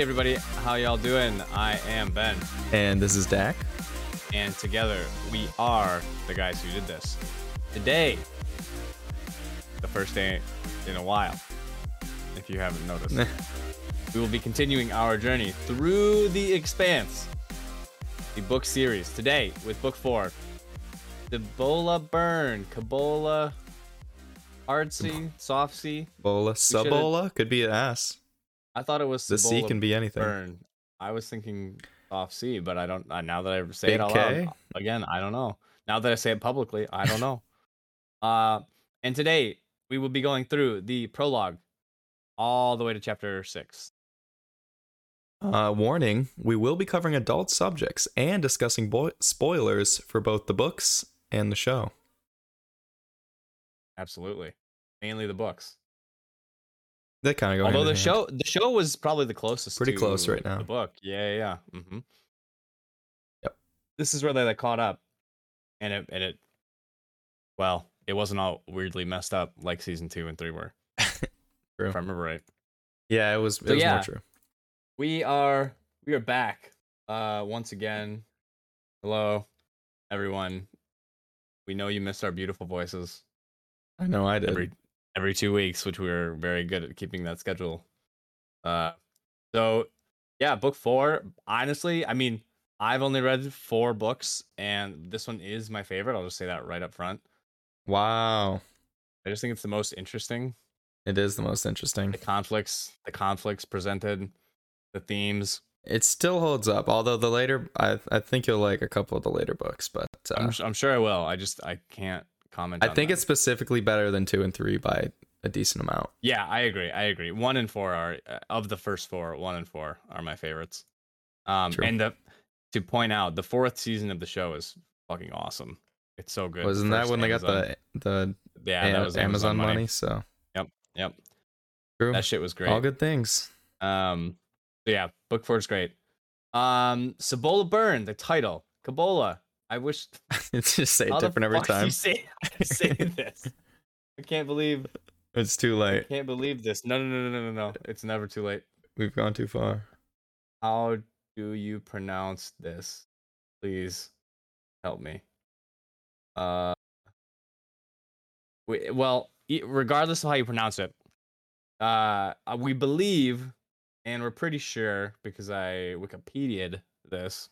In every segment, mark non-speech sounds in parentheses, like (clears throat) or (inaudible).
Hey everybody, how y'all doing? I am Ben, And this is Dak. and together we are the guys who did this. Today, the first day in a while, if you haven't noticed, (laughs) we will be continuing our journey through the expanse, the book series. Today with book four, Cibola Burn, Cabola, Artsy, Softsy. Bola. Subola? Could be an S. I thought it was The C can be anything. burn. I was thinking off C, but I don't. Uh, now that I say it out K? loud, again, I don't know. Now that I say it publicly, I don't know. (laughs) uh, and today we will be going through the prologue, all the way to chapter six. Uh, warning, we will be covering adult subjects and discussing bo- spoilers for both the books and the show. Absolutely, mainly the books. They kind of go Although the show, the show was probably the closest. Pretty to close right now. The book, yeah, yeah. yeah. Mm-hmm. Yep. This is where they like caught up, and it and it. Well, it wasn't all weirdly messed up like season two and three were. (laughs) True. If I remember right. Yeah, it was, it So was yeah. more true. We are we are back. Uh, once again. Hello, everyone. We know you missed our beautiful voices I know I did. every every two weeks, which we were very good at keeping that schedule. Uh, so yeah, book four. Honestly, I mean, I've only read four books, and this one is my favorite. I'll just say that right up front. Wow. I just think it's the most interesting. It is the most interesting. The conflicts, the conflicts presented, the themes. It still holds up, although the later, I, I think you'll like a couple of the later books, but uh, I'm, I'm sure I will. I just I can't comment. I think them. it's specifically better than two and three by a decent amount. Yeah, I agree. I agree. One and four are uh, of the first four. One and four are my favorites. Um, True. and the to point out, the fourth season of the show is fucking awesome. It's so good. Wasn't that when they got the the yeah A- that was Amazon, money? So Yep, yep. true. that shit was great. All good things. Um, yeah, book four is great. Um, Cibola Burn, the title, Cabola. I wish (laughs) it's just say it different every time. You say, say (laughs) this. I can't believe It's too late. I can't believe this. No, no, no, no, no, no. It's never too late. We've gone too far. How do you pronounce this? Please help me. Uh, we, well, regardless of how you pronounce it, uh, uh, we believe, and we're pretty sure because I Wikipedia'd this,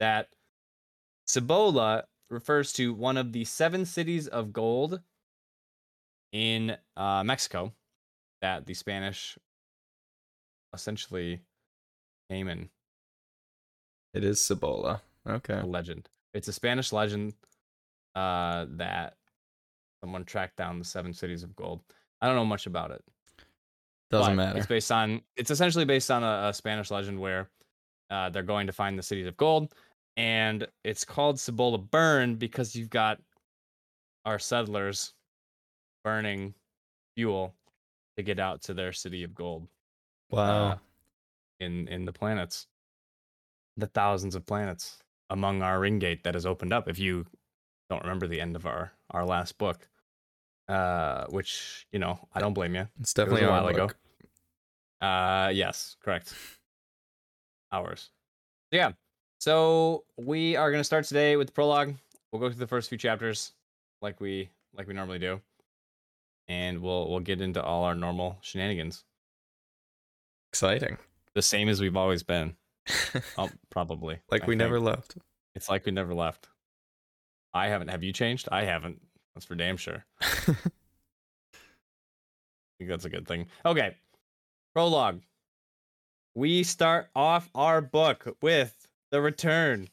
that Cibola refers to one of the seven cities of gold in uh, Mexico that the Spanish essentially came in It is Cibola. Okay. a legend. It's a Spanish legend uh, that someone tracked down the seven cities of gold. I don't know much about it. Doesn't matter. It's based on. It's essentially based on a, a Spanish legend where uh, they're going to find the cities of gold, and it's called Cibola Burn because you've got our settlers burning fuel to get out to their city of gold Wow. uh, in in the planets, the thousands of planets among our ring gate that has opened up. If you don't remember the end of our our last book, uh, which you know I don't blame you. it's It definitely a our while ago. book. Uh, yes, correct. Ours. Yeah. So we are gonna start today with the prologue. We'll go through the first few chapters, like we like we normally do, and we'll we'll get into all our normal shenanigans, Exciting. the same as we've always been. (laughs) Oh, probably. like I we never left. It's like we never left. I haven't. Have you changed? I haven't. That's for damn sure. (laughs) I think that's a good thing. Okay. Prologue. We start off our book with the return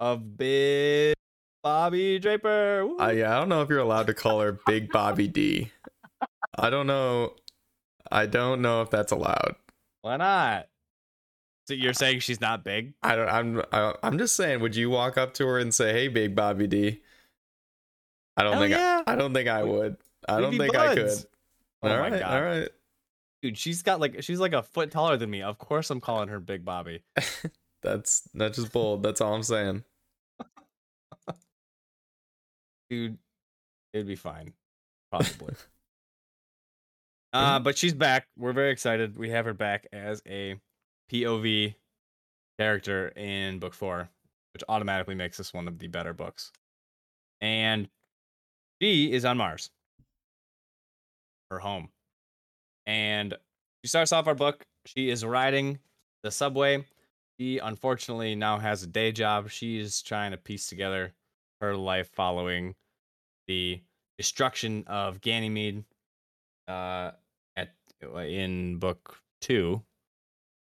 of Big Bobbie Draper. Uh, Woo! I, yeah, I don't know if you're allowed to call her Big Bobbie D. (laughs) I don't know. I don't know if that's allowed. Why not? So you're saying she's not big? I don't. I'm. I, I'm just saying. Would you walk up to her and say, "Hey, Big Bobbie D"? I don't Hell think. yeah. I, I don't think I would. I we'd don't think I could. Oh all my right. God. All right. Dude, she's got like she's like a foot taller than me. Of course I'm calling her Big Bobbie. (laughs) That's that's just bold. That's all I'm saying. Dude, it'd be fine. Possibly. (laughs) Uh, but she's back. We're very excited. We have her back as a POV character in book four, which automatically makes this one of the better books. And she is on Mars, her home. And she starts off our book. She is riding the subway. She unfortunately now has a day job. She's trying to piece together her life following the destruction of Ganymede uh, at in book two,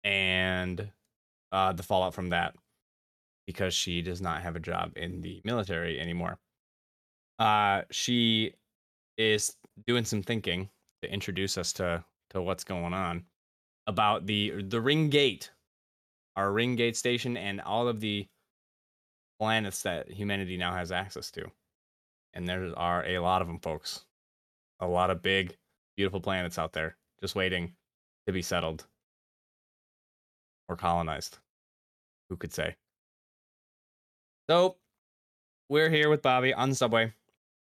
and uh, the fallout from that because she does not have a job in the military anymore. Uh, she is doing some thinking to introduce us to to what's going on about the the ring gate, our ring gate station, and all of the planets that humanity now has access to. And there are a lot of them, folks. A lot of big, beautiful planets out there just waiting to be settled or colonized. Who could say? So, we're here with Bobbie on the subway.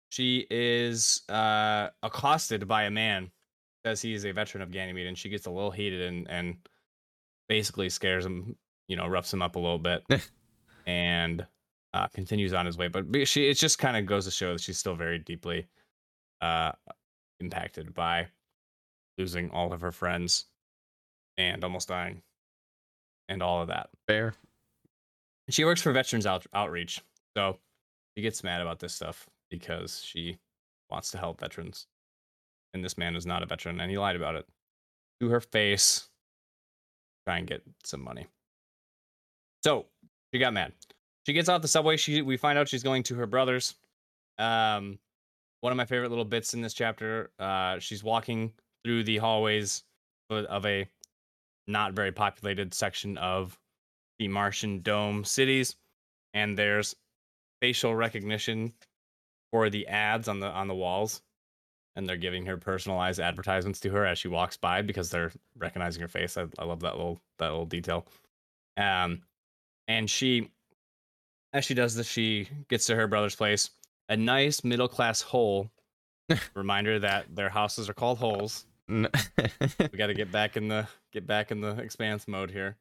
She is uh, accosted by a man says he is a veteran of Ganymede, and she gets a little heated and and basically scares him, you know, roughs him up a little bit, (laughs) and uh, continues on his way. But she, it just kind of goes to show that she's still very deeply uh, impacted by losing all of her friends and almost dying, and all of that. Fair. She works for Veterans Out- Outreach, so she gets mad about this stuff because she wants to help veterans and this man is not a veteran, and he lied about it to her face. Try and get some money. So she got mad. She gets off the subway. She we find out she's going to her brother's. Um, one of my favorite little bits in this chapter. Uh, she's walking through the hallways of a not very populated section of the Martian dome cities, and there's facial recognition for the ads on the on the walls and they're giving her personalized advertisements to her as she walks by because they're recognizing her face. I, I love that little that little detail. Um, and she, as she does this, she gets to her brother's place. A nice middle class hole. (laughs) reminder that their houses are called holes. (laughs) we got to get back in the get back in the expanse mode here.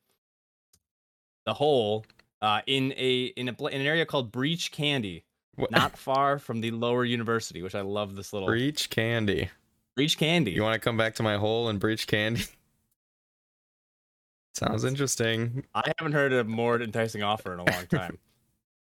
The hole uh, in a in a in an area called Breach Candy what? Not far from the lower university, which I love this little Breach Candy. Breach Candy. You want to come back to my hole and Breach Candy? (laughs) Sounds interesting. I haven't heard a more enticing offer in a long time.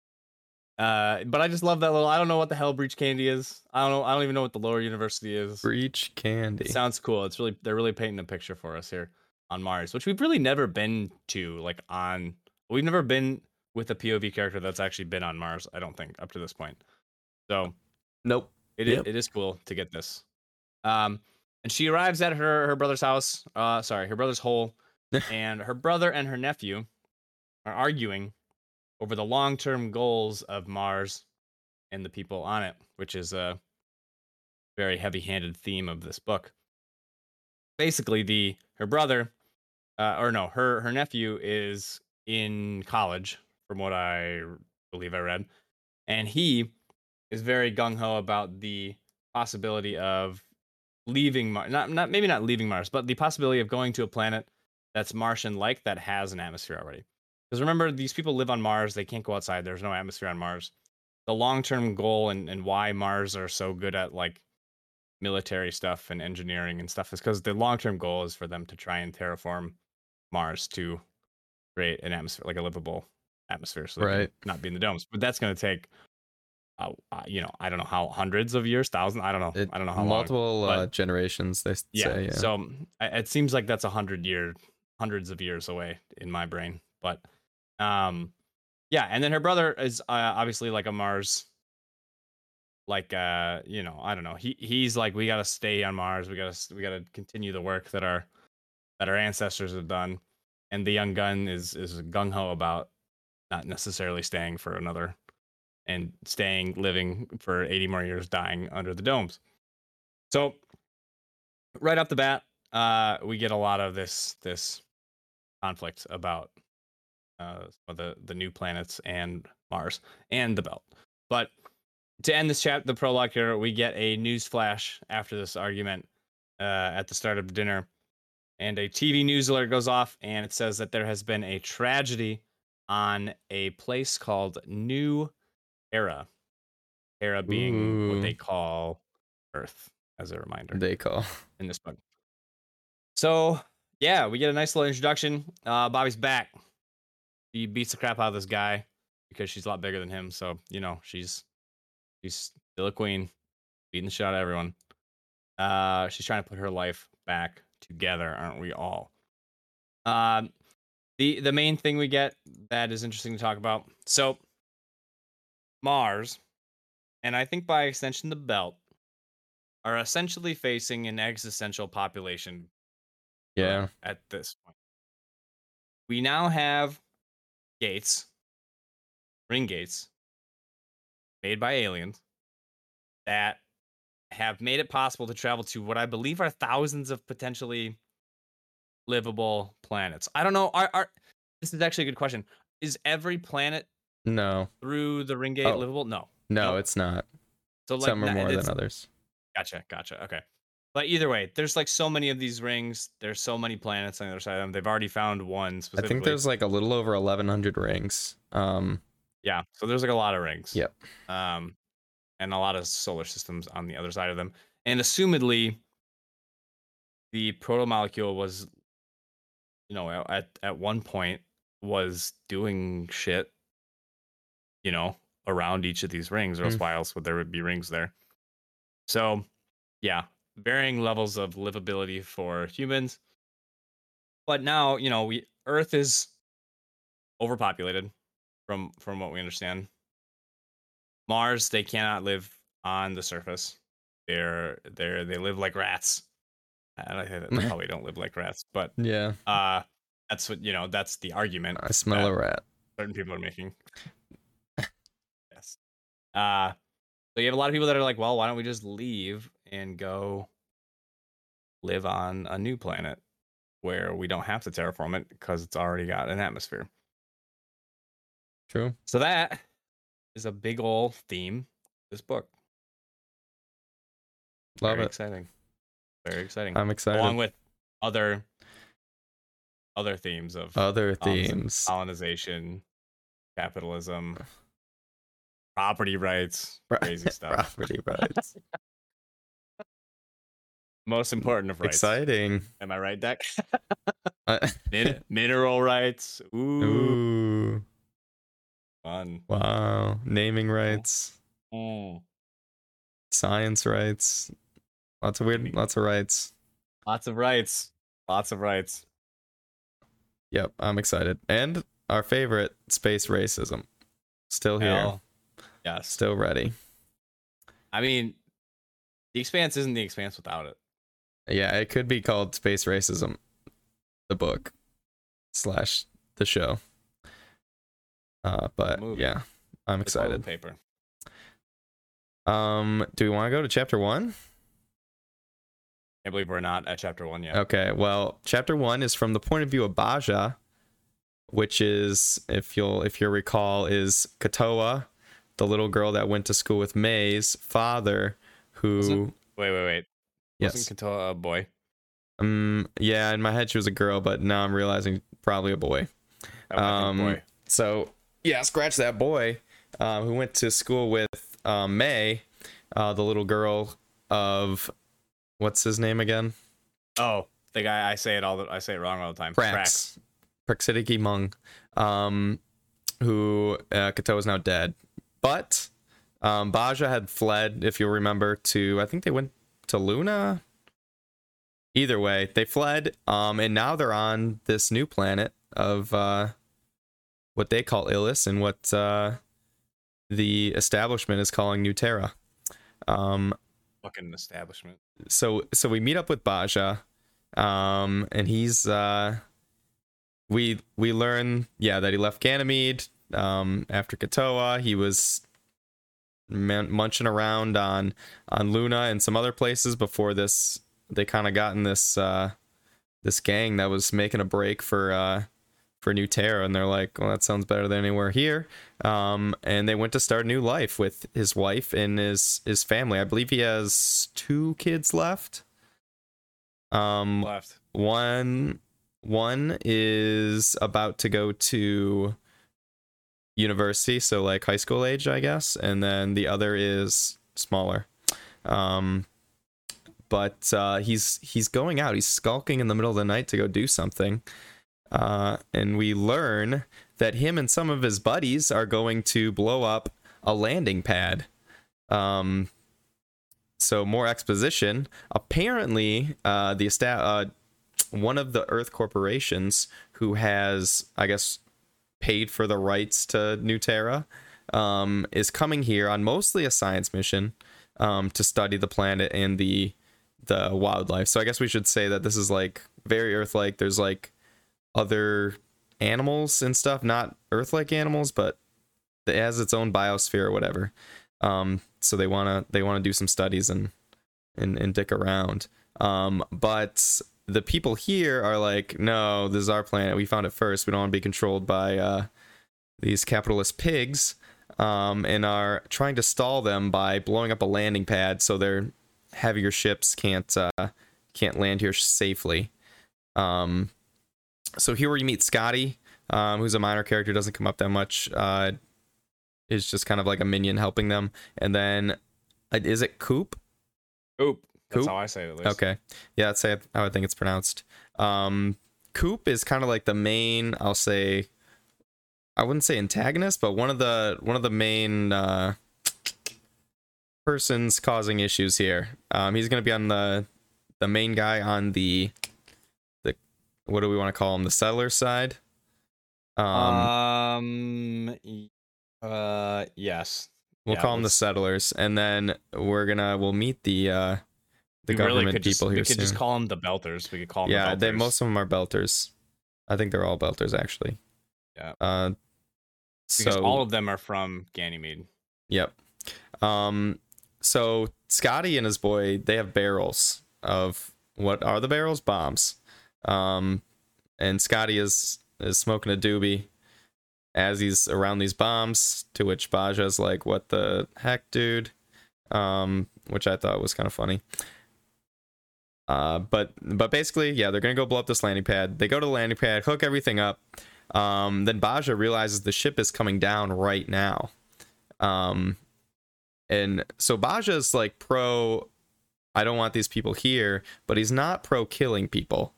(laughs) uh, but I just love that little. I don't know what the hell Breach Candy is. I don't know. I don't even know what the lower university is. Breach Candy. It sounds cool. It's really they're really painting a picture for us here on Mars, which we've really never been to. Like on, we've never been with a POV character that's actually been on Mars. I don't think up to this point. So, nope. It yep. is, it is cool to get this. Um, and she arrives at her her brother's house. Uh, sorry, her brother's hole, (laughs) and her brother and her nephew are arguing over the long term goals of Mars and the people on it, which is a very heavy handed theme of this book. Basically, the her brother, uh, or no, her her nephew is in college from what I believe I read. And he is very gung ho about the possibility of leaving Mars, not, not maybe not leaving Mars, but the possibility of going to a planet that's Martian like that has an atmosphere already. Because remember, these people live on Mars, they can't go outside, there's no atmosphere on Mars. The long term goal and, and why Mars are so good at like military stuff and engineering and stuff is because the long term goal is for them to try and terraform Mars to create an atmosphere like a livable atmosphere, so right, not be in the domes. But that's going to take, uh, uh, you know, I don't know how hundreds of years, thousands. I don't know. It, I don't know how multiple long, uh, generations. They yeah, say, yeah. So it seems like that's a hundred year, hundreds of years away in my brain. But, um, yeah. And then her brother is uh, obviously like a Mars. Like uh, you know, I don't know. He he's like, we gotta stay on Mars. We gotta we gotta continue the work that our that our ancestors have done and the young gun is is gung ho about not necessarily staying for another and staying living for 80 more years dying under the domes. So right off the bat uh we get a lot of this this conflict about uh the the new planets and mars and the belt. But to end this chat the prologue here we get a news flash after this argument uh, at the start of dinner, and a TV news alert goes off, and it says that there has been a tragedy on a place called New Terra. Terra being what they call Earth, as a reminder They call. in this book. So yeah, we get a nice little introduction. Uh, Bobbie's back. He beats the crap out of this guy because she's a lot bigger than him. So you know she's she's still a queen, beating the shit out of everyone. Uh, she's trying to put her life back together, aren't we all? Um, the the main thing we get that is interesting to talk about. So Mars, and I think by extension the Belt, are essentially facing an existential population Yeah. at this point. We now have gates, ring gates, made by aliens that have made it possible to travel to what I believe are thousands of potentially livable planets. I don't know. Are, are this is actually a good question. Is every planet No. through the ring gate Oh. livable? No. No, Nope. it's not. So like Some are more than others. Gotcha, gotcha. Okay. But either way, there's like so many of these rings. There's so many planets on the other side of them. They've already found one I think there's like a little over 1,100 rings. Um. Yeah, so there's like a lot of rings. Yep. Um, and a lot of solar systems on the other side of them. And assumedly, the protomolecule was, you know, at- at one point was doing shit, you know, around each of these rings, or else Mm. why else would there would be rings there? So, yeah, varying levels of livability for humans. But now, you know, we Earth is overpopulated from from what we understand. Mars, they cannot live on the surface. They're they're they live like rats. And I think they (laughs) probably don't live like rats, but Yeah. uh that's what you know, that's the argument I smell a rat. certain people are making. (laughs) yes. Uh so you have a lot of people that are like, well, why don't we just leave and go live on a new planet where we don't have to terraform it because it's already got an atmosphere. True. So that is a big old theme this book. Love Very it. exciting. Very exciting. I'm excited. Along with other other themes of Other themes. colonization, capitalism, property rights, (laughs) crazy stuff. Property (laughs) rights. Most important of rights. Exciting. Am I right, Deck? (laughs) Min- mineral rights. Ooh, Ooh. fun. Wow. Naming rights. Mm. Science rights. Lots of weird. Lots of rights. Lots of rights. Lots of rights. Yep. I'm excited. And our favorite space racism. Still here. Hell, yes. Still ready. I mean, the expanse isn't the expanse without it. Yeah, it could be called Space Racism, the book slash the show. Uh, but movie. yeah, I'm excited. Paper. Um, do we want to go to chapter one? Can't believe we're not at chapter one yet. Okay, well, chapter one is from the point of view of Basia, which is, if you'll if you recall, is Katoa, the little girl that went to school with Mei's father, who Wasn't- Wait, wait, wait. yes, Wasn't Katoa a boy? um, yeah, in my head she was a girl, but now I'm realizing probably a boy. Oh, Um, boy. So yeah, scratch that boy uh, who went to school with um, Mei, uh, the little girl of what's his name again? Oh, the guy I say it all. The, I say it wrong all the time. Prax. Praxidike Meng, um, who uh, Kato is now dead. But um, Basia had fled, if you'll remember, to I think they went to Luna. Either way, they fled, um, and now they're on this new planet of uh, what they call Ilus and what uh, the establishment is calling New Terra. Um, Fucking establishment. So so we meet up with Basia, um, and he's uh, we we learn yeah that he left Ganymede um, after Katoa. He was man- munching around on on Luna and some other places before this. They kind of got in this uh, this gang that was making a break for uh, for New Terra, and they're like, well, that sounds better than anywhere here. Um, and they went to start a new life with his wife and his his family. I believe he has two kids left. Um, Left. one one is about to go to university, so like high school age, I guess, and then the other is smaller. Um, but uh, he's he's going out. He's skulking in the middle of the night to go do something. Uh, and we learn that him and some of his buddies are going to blow up a landing pad. Um, so more exposition. Apparently, uh, the esta- uh, one of the Earth corporations who has, I guess, paid for the rights to New Terra, um, is coming here on mostly a science mission um, to study the planet and the the wildlife. So I guess we should say that this is like very Earth-like. There's like other animals and stuff, not Earth-like animals, but it has its own biosphere or whatever. Um, so they wanna they wanna do some studies and and, and dick around. Um, but the people here are like, no, this is our planet. We found it first. We don't want to be controlled by uh, these capitalist pigs, um, and are trying to stall them by blowing up a landing pad so their heavier ships can't uh, can't land here safely. Um, so here where you meet Scotty, um, who's a minor character, doesn't come up that much. Uh, is just kind of like a minion helping them, and then uh, is it Coop? Oop. That's Coop? how I say it. At least. Okay. Yeah, that's how I think it's pronounced. Um, Coop is kind of like the main, I'll say, I wouldn't say antagonist, but one of the one of the main uh, persons causing issues here. Um, he's gonna be on the the main guy on the what do we want to call them? The settler side. Um, Um. uh. Yes. we'll yeah, call them the settlers, and then we're gonna we'll meet the uh the we really government just, people here We could soon. just call them the Belters. We could call them. yeah, the they most of them are belters. I think they're all belters actually. Yeah. Uh, because so all of them are from Ganymede. yep. Um, so Scotty and his boy they have barrels of what are the barrels? Bombs. Um, and Scotty is is smoking a doobie as he's around these bombs. To which Basia's like, "What the heck, dude?" Um, which I thought was kind of funny. Uh, but but basically, yeah, they're gonna go blow up this landing pad. They go to the landing pad, hook everything up. Um, then Basia realizes the ship is coming down right now. Um, and so Basia's like pro. I don't want these people here, but he's not pro killing people.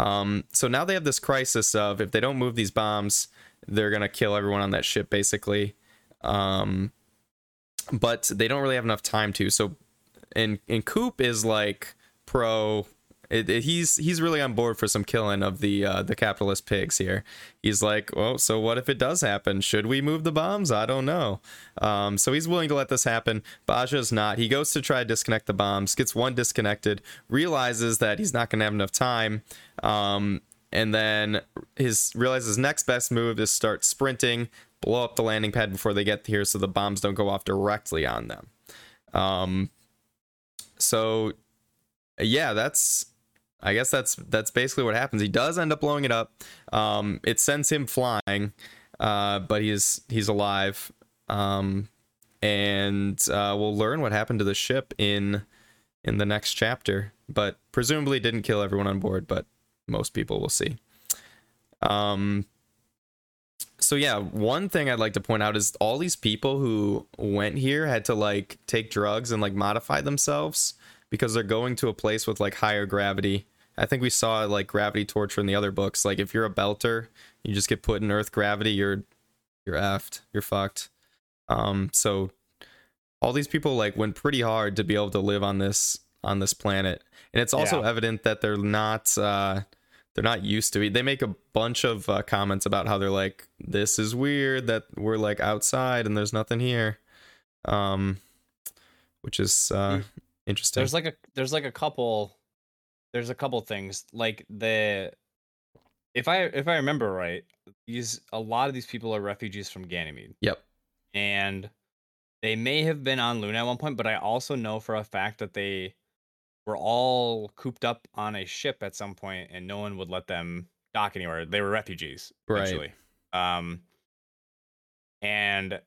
Um, so now they have this crisis of if they don't move these bombs, they're gonna kill everyone on that ship, basically. Um, but they don't really have enough time to. So, and and Coop is like pro. It, it- he's he's really on board for some killing of the uh, the capitalist pigs here. He's like, well, so what if it does happen? Should we move the bombs? I don't know. Um, so he's willing to let this happen. Basia's not. He goes to try to disconnect the bombs, gets one disconnected, realizes that he's not going to have enough time, um, and then his realizes next best move is start sprinting, blow up the landing pad before they get here, so the bombs don't go off directly on them. Um, so yeah, that's I guess that's that's basically what happens. He does end up blowing it up. Um, it sends him flying, uh, but he's he's alive. Um, and uh, we'll learn what happened to the ship in in the next chapter. But presumably didn't kill everyone on board, but most people will see. Um. So yeah, one thing I'd like to point out is all these people who went here had to like take drugs and like modify themselves because they're going to a place with like higher gravity. I think we saw like gravity torture in the other books. Like if you're a belter, you just get put in earth gravity, you're you're effed. You're fucked. Um so all these people like went pretty hard to be able to live on this on this planet. And it's also Yeah. evident that they're not uh they're not used to it. They make a bunch of uh, comments about how they're like this is weird that we're like outside and there's nothing here. Um which is uh Mm. Interesting. There's like a there's like a couple there's a couple things like the if I if I remember right, these a lot of these people are refugees from Ganymede. Yep. And they may have been on Luna at one point, but I also know for a fact that they were all cooped up on a ship at some point and no one would let them dock anywhere. They were refugees, Right. Um and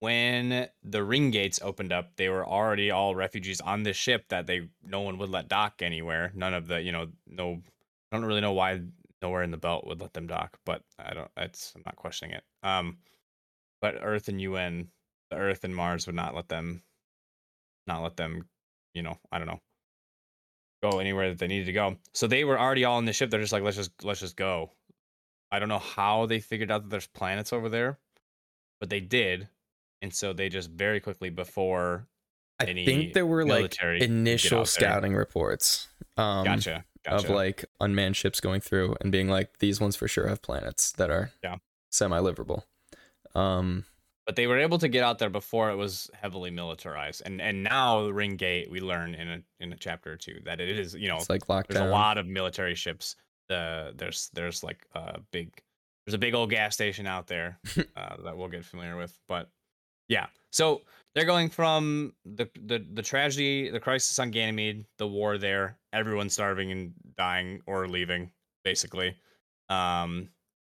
when the ring gates opened up, they were already all refugees on this ship that they no one would let dock anywhere. None of the, you know, no I don't really know why nowhere in the belt would let them dock, but I don't it's I'm not questioning it. Um but Earth and UN, the Earth and Mars would not let them not let them, you know, I don't know, go anywhere that they needed to go. So they were already all in the ship. They're just like, let's just let's just go. I don't know how they figured out that there's planets over there, but they did. And so they just very quickly before I any think there were like initial scouting reports. Um, gotcha, gotcha. of like unmanned ships going through and being like these ones for sure have planets that are Yeah. semi-livable um but they were able to get out there before it was heavily militarized. And and now the Ring Gate, we learn in a in a chapter or two that it is, you know, it's like lockdown there's a lot of military ships. The there's there's like a big there's a big old gas station out there (laughs) uh, that we'll get familiar with. But yeah, so they're going from the the the tragedy, the crisis on Ganymede, the war there, everyone starving and dying or leaving, basically, um,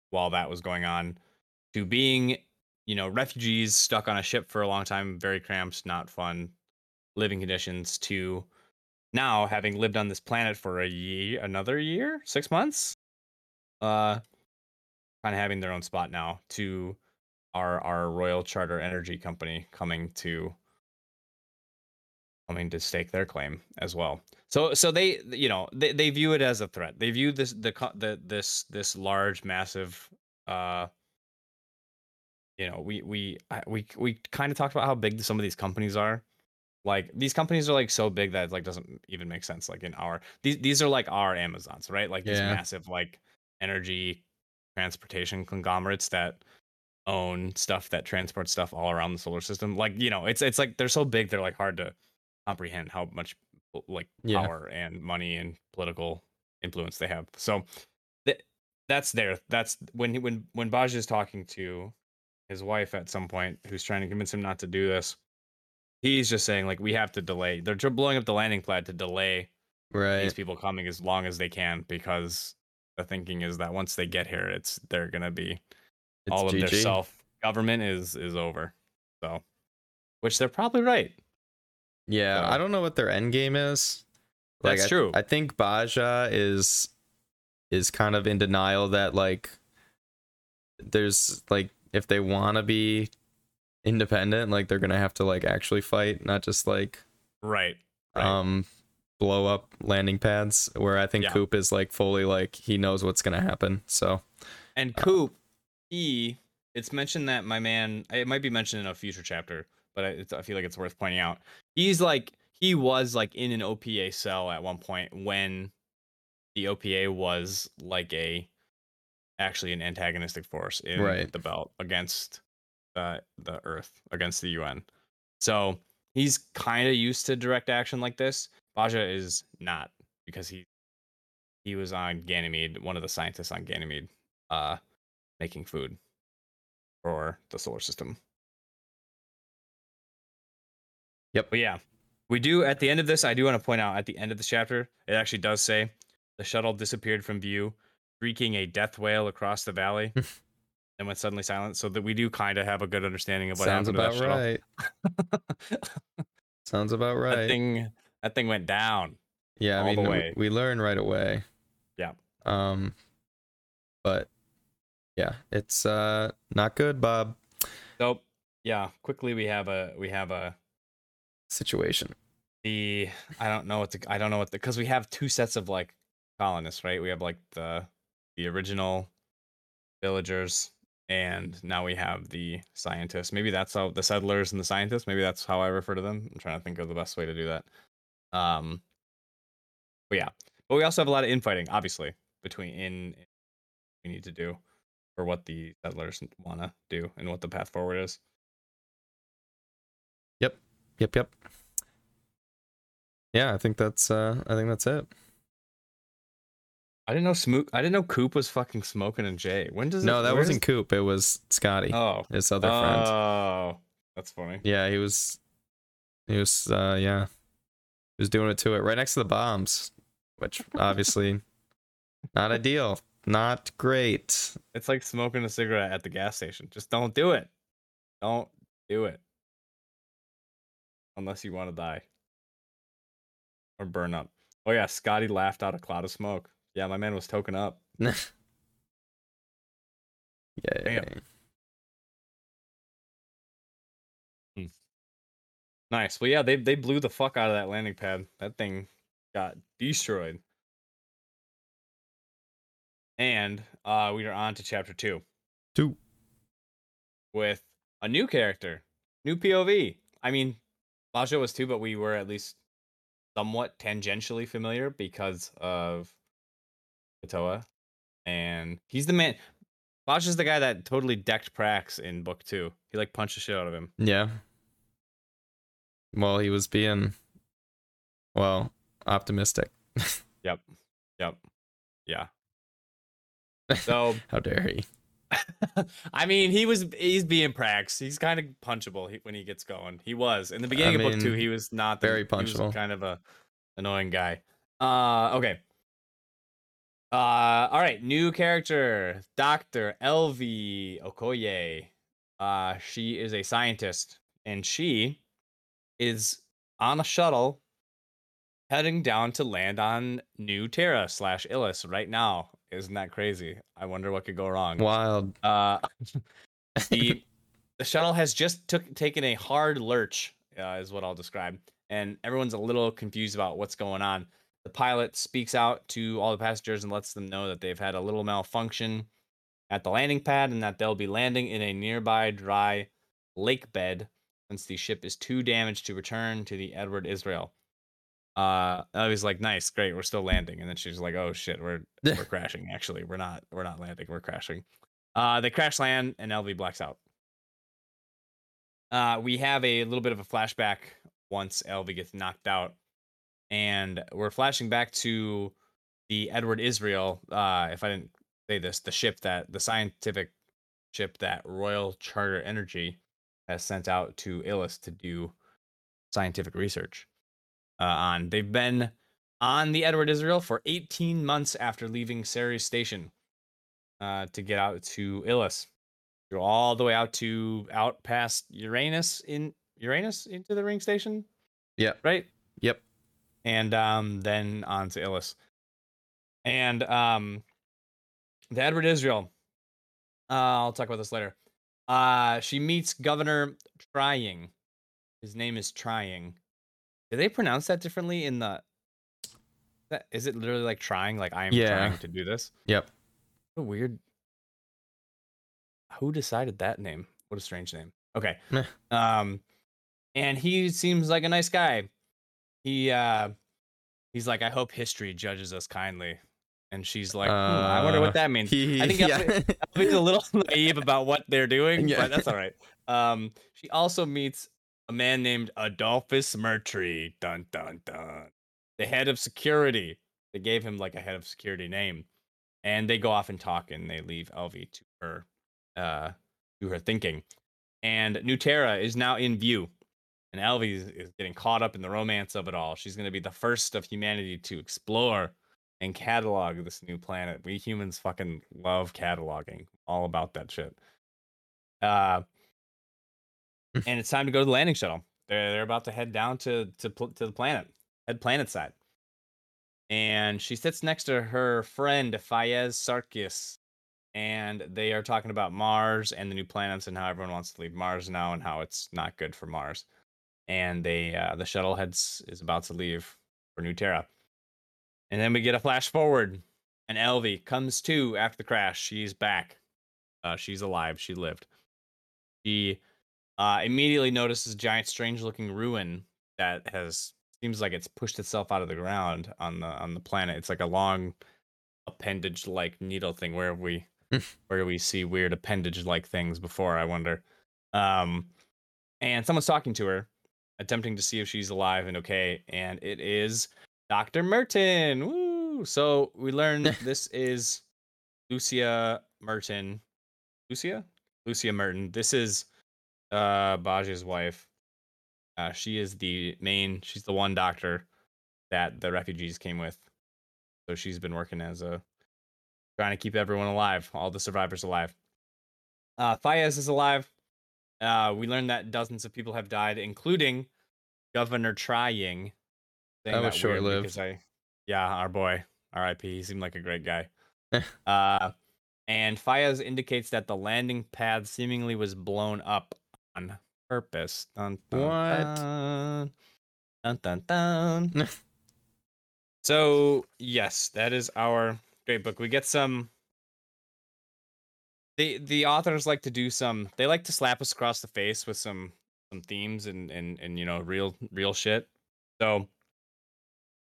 while that was going on, to being you know refugees stuck on a ship for a long time, very cramped, not fun living conditions, to now having lived on this planet for a year another year? Six months? Uh kind of having their own spot now to our our royal charter energy company coming to coming to stake their claim as well. So so they you know they, they view it as a threat. They view this the the this this large massive uh you know we we we we kind of talked about how big some of these companies are. Like these companies are like so big that it like doesn't even make sense like in our these these are like our amazons right? Like these massive like energy transportation conglomerates that own stuff that transports stuff all around the solar system. Like you know it's it's like they're so big they're like hard to comprehend how much like Yeah. power and money and political influence they have. So th- that's there. That's when he, when when Baj is talking to his wife at some point who's trying to convince him not to do this he's just saying like we have to delay. They're blowing up the landing pad to delay right. these people coming as long as they can because the thinking is that once they get here it's they're gonna be it's all of their self government is is over. So which they're probably right. Yeah so- i don't know what their end game is. That's I, true. i think basia is is kind of in denial that like there's like if they want to be independent like they're gonna have to like actually fight not just like right right. um blow up landing pads where i think Yeah. coop is like fully like he knows what's gonna happen so. And coop he it's mentioned that my man it might be mentioned in a future chapter but I, it's, I feel like it's worth pointing out. He's like he was like in an opa cell at one point when the opa was like a actually an antagonistic force in Right. the belt against the the earth against the un so he's kind of used to direct action like this. Basia is not because he he was on ganymede one of the scientists on ganymede uh making food for the solar system. Yep. But yeah, we do at the end of this. I do want to point out at the end of the chapter, it actually does say the shuttle disappeared from view, shrieking a death wail across the valley, (laughs) and went suddenly silent. So that we do kind of have a good understanding of what sounds happened about to that right (laughs) sounds about right That thing, that thing went down. yeah i mean the we- way. we learn right away Yeah. um but yeah it's uh not good bob So yeah, quickly we have a we have a situation the I don't know what the I don't know what the because we have two sets of like colonists, right? We have like the the original villagers, and now we have the scientists. Maybe that's how the settlers and the scientists. Maybe that's how I refer to them. I'm trying to think of the best way to do that. Um, but yeah, but we also have a lot of infighting, obviously, between in we need to do for what the settlers want to do and what the path forward is. yep yep Yep. yeah i think that's uh i think that's it I didn't know Smook. I didn't know Coop was fucking smoking and Jay. When does no it, that wasn't does- coop it was scotty Oh, his other friend Oh, that's funny. yeah he was he was uh yeah he was doing it to it right next to the bombs which obviously not ideal not great It's like smoking a cigarette at the gas station. Just don't do it. Don't Do it. Unless you want to die. Or burn up. Oh yeah, Scotty laughed out a cloud of smoke. Yeah, my man was token up. (laughs) yeah. Damn. Hmm. Nice. Well, yeah, they they blew the fuck out of that landing pad. That thing got destroyed. And uh we are on to chapter two Two. with a new character, new POV. I mean, Basia was too, but we were at least somewhat tangentially familiar because of Katoa. And he's the man. Basia's the guy that totally decked Prax in book two. He like punched the shit out of him. Yeah. Well, he was being, well, optimistic. (laughs) Yep. Yep. Yeah. So (laughs) How dare he? I mean, he was he's being prax. He's kind of punchable when he gets going. He was in the beginning of book two. He was not the, very he was punchable. kind of a annoying guy. Uh, okay. Uh, all right. New character, Doctor Elvi Okoye. Uh, she is a scientist, and she is on a shuttle heading down to land on New Terra slash Ilus right now. Isn't that crazy? I wonder what could go wrong. Wild. Uh, (laughs) the the shuttle has just took taken a hard lurch, uh, is what I'll describe, and everyone's a little confused about what's going on. The pilot speaks out to all the passengers and lets them know that they've had a little malfunction at the landing pad and that they'll be landing in a nearby dry lake bed since the ship is too damaged to return to the Edward Israel. Uh, I was like, nice, great, we're still landing, and then she's like, oh shit, we're (laughs) we're crashing. Actually, we're not we're not landing, we're crashing. Uh, they crash land and Elvi blacks out. Uh, we have a little bit of a flashback once Elvi gets knocked out, and we're flashing back to the Edward Israel. Uh, if I didn't say this, the ship that the scientific ship that Royal Charter Energy has sent out to Ilus to do scientific research uh, on. They've been on the Edward Israel for 18 months after leaving Ceres Station uh, to get out to Ilus. Go all the way out to out past Uranus in Uranus into the ring station, Yep. right? Yep. And um, then on to Ilus. And um, the Edward Israel. Uh, I'll talk about this later. Uh, she meets Governor Trying. His name is Trying. Do they pronounce that differently in the? That is it literally like trying? Like I am Yeah. trying to do this. Yep. What a weird. Who decided that name? What a strange name. Okay. (laughs) Meh. Um, and he seems like a nice guy. He uh, he's like, I hope history judges us kindly. And she's like, "Hmm, I wonder Uh, what that means. He, I think (laughs) yeah. Elvi's a little (laughs) naive about what they're doing, Yeah. but that's all right. Um, she also meets a man named Adolphus Murtry. Dun dun dun. The head of security. They gave him like a head of security name, and they go off and talk, and they leave Elvi to her, uh, to her thinking. And New Terra is now in view, and Elvi is, is getting caught up in the romance of it all. She's going to be the first of humanity to explore and catalog this new planet. We humans fucking love cataloging. All about that shit. Uh, (laughs) and it's time to go to the landing shuttle. They're they're about to head down to to to the planet, head planet side. And she sits next to her friend Fayez Sarkis, and they are talking about Mars and the new planets and how everyone wants to leave Mars now and how it's not good for Mars. And they uh, the shuttle heads is about to leave for New Terra. And then we get a flash forward, and Elvi comes to after the crash. She's back. Uh, she's alive. She lived. She uh, immediately notices a giant, strange-looking ruin that has seems like it's pushed itself out of the ground on the on the planet. It's like a long appendage-like needle thing. Where have we where we see weird appendage-like things before? I wonder. Um, and someone's talking to her, attempting to see if she's alive and okay. And it is Dr. Merton. Woo! So we learn (laughs) this is Lucia Merton. Lucia? Lucia Merton. This is uh Basia's wife. Uh she is the main she's the one doctor that the refugees came with. So she's been working as a trying to keep everyone alive, all the survivors alive. Uh Fayez is alive. Uh, we learned that dozens of people have died, including Governor Trying. That was short-lived. Yeah, our boy, R.I.P. He seemed like a great guy. (laughs) uh, and Fayez indicates that the landing pad seemingly was blown up on purpose. Dun, dun, What? Dun, dun, dun, dun. (laughs) so yes, that is our great book. We get some. The the authors like to do some. They like to slap us across the face with some some themes and and and you know real real shit. So.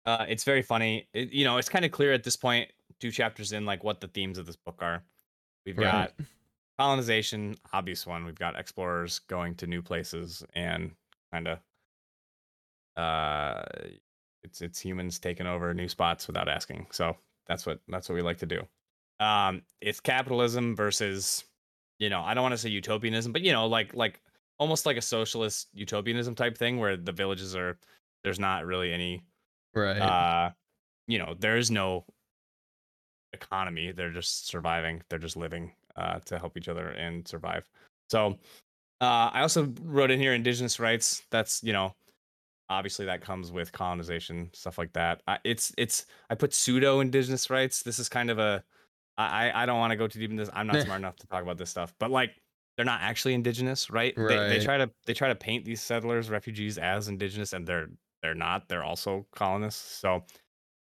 Uh, it's very funny. It, you know, it's kind of clear at this point, two chapters in, like what the themes of this book are. We've got Right. Colonization, obvious one. We've got explorers going to new places and kind of uh it's it's humans taking over new spots without asking. So that's what that's what we like to do. Um it's capitalism versus you know, I don't want to say utopianism, but you know, like like almost like a socialist utopianism type thing where the villages are there's not really any Right. uh you know, there is no economy. They're just surviving. They're just living uh, to help each other and survive. So uh, I also wrote in here indigenous rights. That's you know, obviously that comes with colonization stuff like that. I, it's it's I put pseudo indigenous rights. This is kind of a I I don't want to go too deep in this. I'm not (laughs) smart enough to talk about this stuff, but like they're not actually indigenous, right? They, they try to they try to paint these settlers, refugees as indigenous, and they're they're not. They're also colonists. So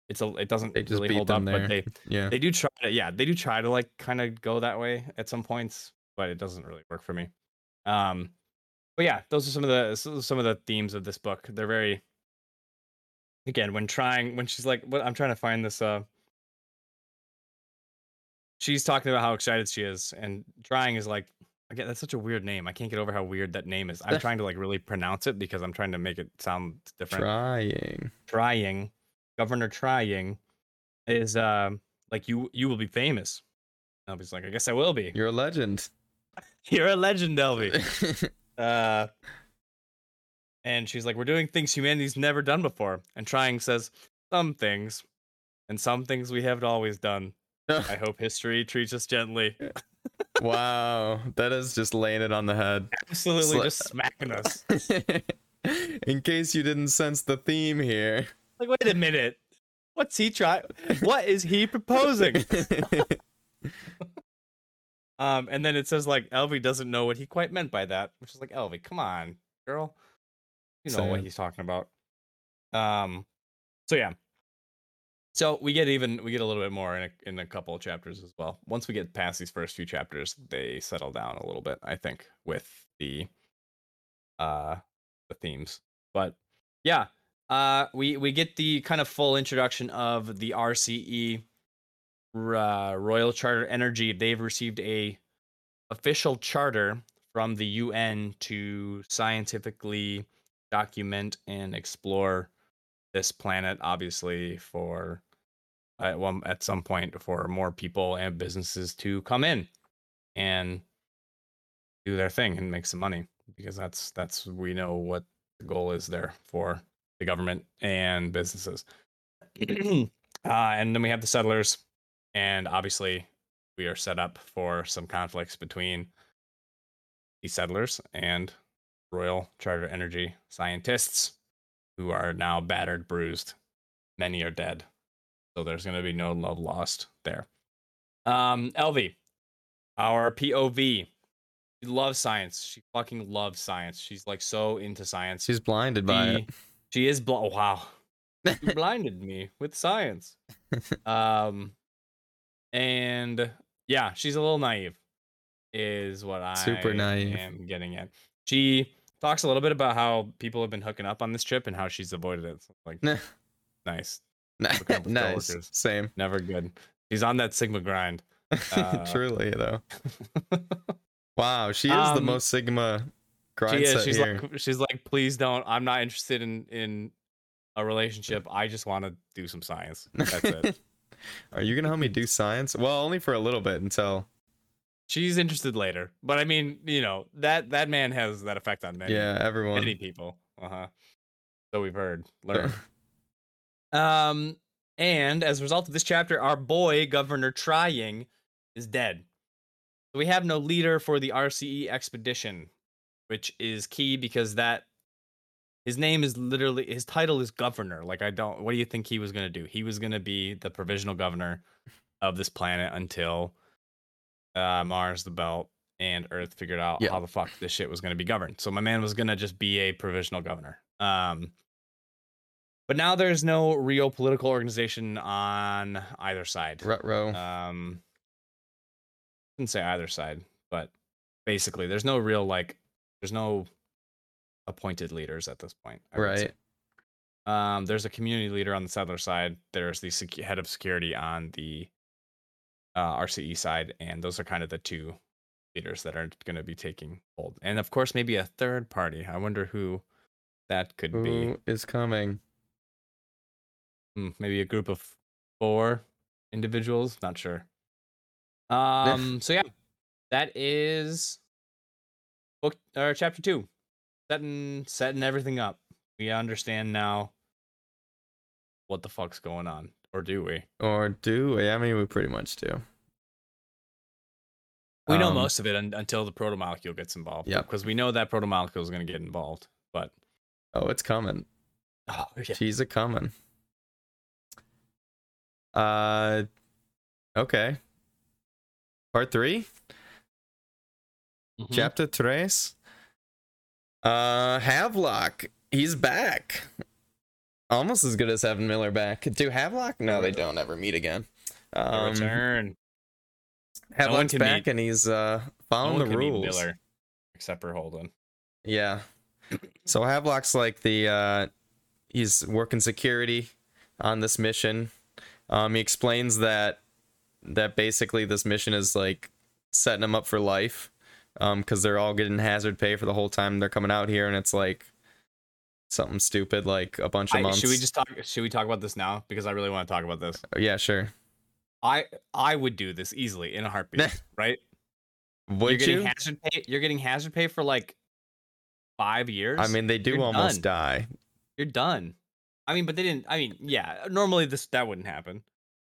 it's a it doesn't They just really hold up, them but they yeah. they do try to yeah they do try to like kind of go that way at some points but it doesn't really work for me. Um but yeah those are some of the some of the themes of this book. They're very again when trying when she's like what i'm trying to find this uh she's talking about how excited she is and trying is like again that's such a weird name. I can't get over how weird that name is. I'm trying to like really pronounce it because i'm trying to make it sound different. Trying. trying governor trying is um like you you will be famous Elvi's like i guess i will be You're a legend. (laughs) you're a legend elvy (laughs) uh and she's like we're doing things humanity's never done before and trying says some things and some things we haven't always done (laughs) i hope history treats us gently wow. That is just laying it on the head. absolutely Sli- just smacking us In case you didn't sense the theme here. Like wait a minute what's he trying what is he proposing (laughs) Um, and then it says like Elvi doesn't know what he quite meant by that, which is like Elvi, come on, girl, you know what he's talking about. Um, so yeah, so we get even we get a little bit more in a, in a couple of chapters as well. Once we get past these first few chapters, they settle down a little bit, I think, with the uh the themes. But yeah, uh, we we get the kind of full introduction of the RCE uh, Royal Charter Energy, they've received a official charter from the UN to scientifically document and explore this planet. Obviously, for at one at some point for more people and businesses to come in and do their thing and make some money because that's that's we know what the goal is there for the government and businesses. (clears throat) uh, and then we have the settlers and obviously we are set up for some conflicts between the settlers and royal charter energy scientists who are now battered bruised. Many are dead. So there's going to be no love lost there. Um Elvi our pov she loves science. She fucking loves science. She's like so into science. She's blinded by she, she is bl- oh, wow you (laughs) blinded me with science. (laughs) Um, and yeah, she's a little naive, is what I Super naive. am getting at. She talks a little bit about how people have been hooking up on this trip and how she's avoided it. So, like, (laughs) nice, Hooking up with nice. Same. never good. She's on that Sigma grind. Uh, Truly though. Wow, she is the Um, most Sigma grind she is. She's here. like, she's like, please don't. I'm not interested in in a relationship. I just want to do some science. That's it. (laughs) Are you gonna help me do science? Well, only for a little bit until She's interested later, but I mean, you know that that man has that effect on many, yeah, everyone. many people. Uh huh. So we've heard, learned. (laughs) um, and as a result of this chapter, our boy Governor Trying is dead. So we have no leader for the RCE expedition. Which is key because that his name is literally his title is governor. Like I don't. What do you think he was gonna do? He was gonna be the provisional governor of this planet until uh, Mars, the Belt, and Earth figured out how the fuck this shit was gonna be governed. So my man was gonna just be a provisional governor. Um, but now there's no real political organization on either side. Rutro. Um, didn't say either side, but basically, there's no real like, there's no appointed leaders at this point. I right. Um, there's a community leader on the settler side. There's the secu- head of security on the uh, RCE side, and those are kind of the two leaders that are going to be taking hold. And of course, maybe a third party. I wonder who that could be. Who is coming? Hmm, maybe a group of four individuals. Not sure. Um. (laughs) so yeah, that is book or chapter two, setting setting everything up. We understand now what the fuck's going on, or do we? Or do we? I mean, we pretty much do. We know Um, most of it un- until the protomolecule gets involved. Yeah, Because we know that protomolecule is going to get involved. But Oh, it's coming. (laughs) oh yeah, She's a coming. Uh, okay. Part 3 Mhm. chapter tres. Uh, Havelock, he's back. Almost as good as Evan Miller back. Do Havelock? No, they don't ever meet again. Um, return. Havelock's can back meet- and he's uh No following one the rules. Miller, except for Holden. Yeah. So Havelock's like the uh he's working security on this mission. Um he explains that that basically this mission is like setting him up for life. Um cuz they're all getting hazard pay for the whole time they're coming out here and it's like something stupid like a bunch of I, months. should we just talk? Should we talk about this now? Because I really want to talk about this. Yeah, sure. I I would do this easily in a heartbeat, (laughs) right? Would you're getting you? hazard pay. You're getting hazard pay for like five years. I mean, they do You're almost done. die. you're done. I mean, but they didn't. I mean, yeah. Normally, this that wouldn't happen.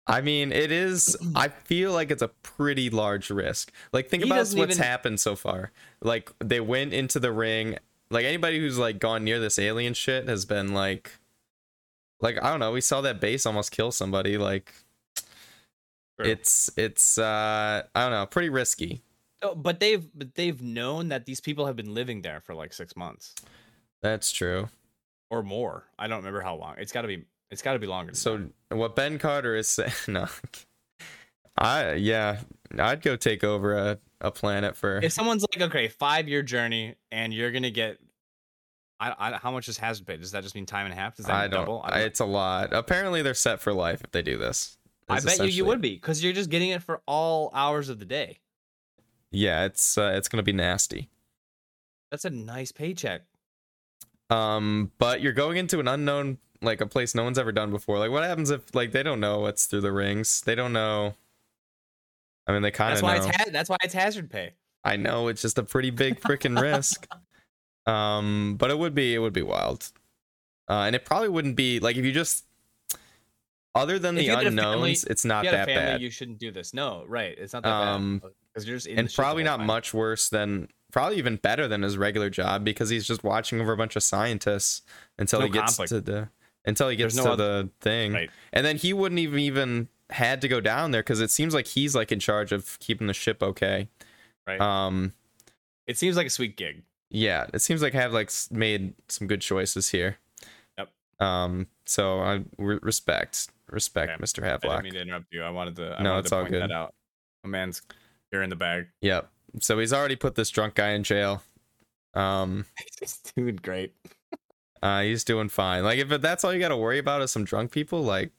I mean, it is. (clears throat) I feel like it's a pretty large risk. Like, think He about what's even- happened so far. Like, they went into the ring. Like, anybody who's like gone near this alien shit has been like, like I don't know. We saw that base almost kill somebody. Like, True. it's it's uh I don't know, pretty risky. Oh, but they've but they've known that these people have been living there for like six months That's true. or more. I don't remember how long. It's got to be. It's got to be longer. Than So that. what Ben Carter is saying? (laughs) No, I yeah, I'd go take over a a planet for. if someone's like, okay, five year journey, and you're gonna get, I, I how much is hazard pay? Does that just mean time and a half? Does that I mean don't. double? I it's a lot. Apparently, they're set for life if they do this. I bet you you would be because you're just getting it for all hours of the day. Yeah, it's uh, it's gonna be nasty. That's a nice paycheck. Um, but you're going into an unknown, like a place no one's ever done before. Like, what happens if like they don't know what's through the rings? They don't know. I mean, they kind of. That's why know. it's ha- that's why it's hazard pay. I know it's just a pretty big (laughs) freaking risk. Um, but it would be it would be wild. Uh, and it probably wouldn't be like if you just other than If the you had a unknowns, family- it's not you had a that family, bad. you shouldn't do this. No, right? It's not that Um, bad because you're just in and the shit the probably not time. much worse than probably even better than his regular job because he's just watching over a bunch of scientists until No he gets conflict. to the until he gets no to other- the thing Right. and then he wouldn't even even had to go down there because it seems like he's like in charge of keeping the ship okay Right. um It seems like a sweet gig. yeah it seems like I have like made some good choices here Yep. um so i respect respect Okay. mr I didn't mean to interrupt you. I wanted to. I No, wanted it's to all point good. that out. A man's here in the bag. yep so he's already put this drunk guy in jail um (laughs) He's doing great. Uh, he's doing fine. Like if that's all you got to worry about is some drunk people, like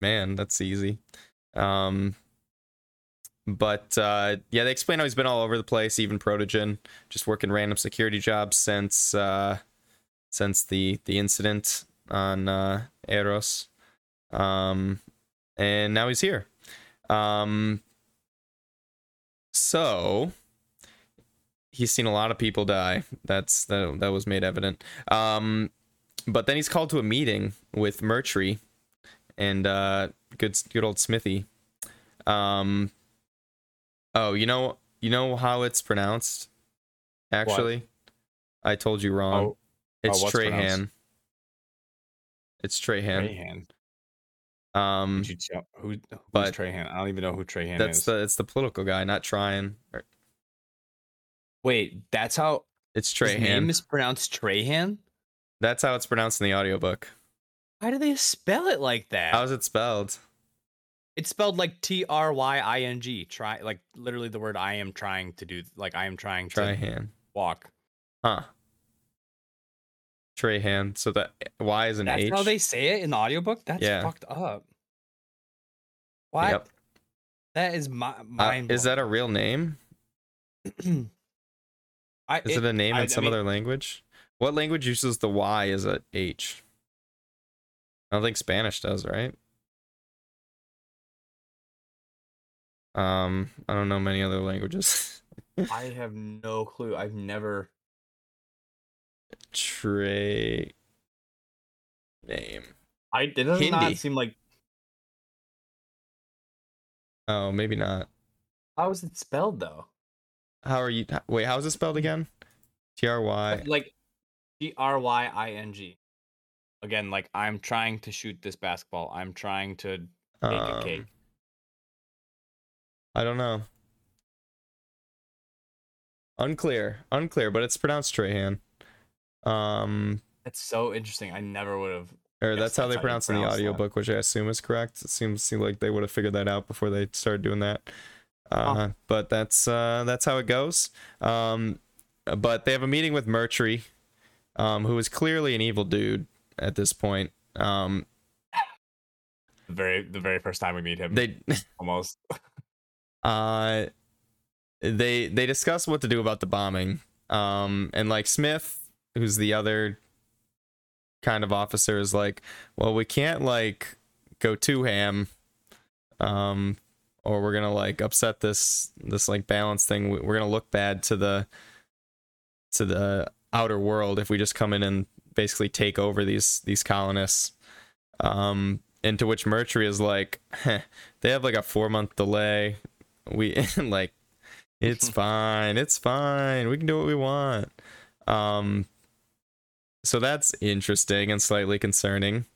man, that's easy. Um, but uh, yeah, they explain how he's been all over the place, even Protogen, just working random security jobs since uh, since the the incident on uh, Eros. Um, and now he's here. Um, so he's seen a lot of people die. That's that that was made evident. Um, but then he's called to a meeting with Murtry and uh, good good old Smithy. Um, oh, you know you know how it's pronounced, actually. I told you wrong. Oh, it's what's pronounced? It's Trahan. Trahan. Um, Did you tell who? Who's but Trahan? I don't even know who Trahan that's is. the it's the political guy, not Tryon. Or- Wait, that's how It's his name Trahan. is pronounced Trahan. That's how it's pronounced in the audiobook. Why do they spell it like that? How's it spelled? It's spelled like T R Y I N G. Try like literally the word I am trying to do. Like I am trying to Trahan. walk. Huh. Trahan. So that Y is an That's H. That's how they say it in the audiobook? That's Yeah. fucked up. What? Yep. That is my Uh, mind. is that a real name? (clears throat) I, Is it, a name I- in I some mean- other language? What language uses the Y as a H? I don't think Spanish does, right? Um, I don't know many other languages. (laughs) I have no clue. I've never. Trey name. I it does Hindi. not seem like. Oh, maybe not. How is it spelled though? How are you? Wait, how is it spelled again? T R Y. Like, T R Y I N G. Again, like I'm trying to shoot this basketball. I'm trying to bake a Um, cake. I don't know. Unclear, unclear, but it's pronounced Trahan. Um, That's so interesting. I never would have. or that's how they pronounce in the pronounce that. which I assume is correct. It seems seemed like they would have figured that out before they started doing that. Uh, But that's uh, that's how it goes. Um, but they have a meeting with Mercury, um, who is clearly an evil dude at this point. Um, The very the very first time we meet him. they (laughs) almost. uh they they discuss what to do about the bombing um and like smith who's the other kind of officer is like well we can't like go too ham um or we're gonna like upset this this like balance thing We- we're gonna look bad to the to the outer world if we just come in and basically take over these these colonists. Um into which mercury is like "Heh, they have like a four month delay. We (laughs) like it's (laughs) fine it's fine. We can do what we want. Um so that's interesting and slightly concerning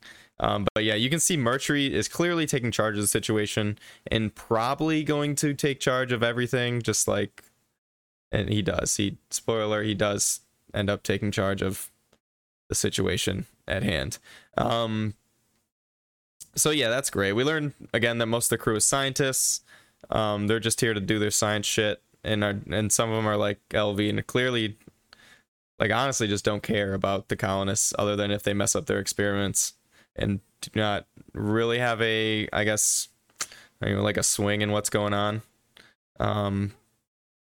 um but yeah you can see mercury is clearly taking charge of the situation and probably going to take charge of everything just like and he does. He spoiler he does end up taking charge of the situation at hand. Um so yeah that's great. We learned again that most of the crew is scientists. Um, they're just here to do their science shit, and are, and some of them are like Elvi, and clearly, like honestly, just don't care about the colonists other than if they mess up their experiments, and do not really have a, I guess, I mean, like a swing in what's going on. Um,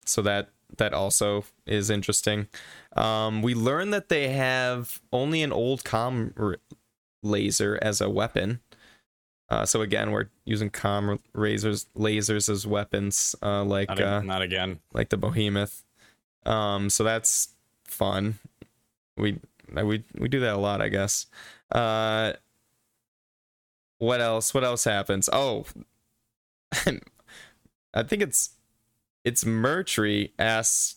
so that that also is interesting. Um, we learn that they have only an old com r- laser as a weapon. Uh, so again, we're using com lasers lasers as weapons, uh, like Not, uh, not again. like the behemoth. Um, so that's fun. We we we do that a lot, I guess. Uh, what else? What else happens? Oh, (laughs) I think it's it's Mercury asks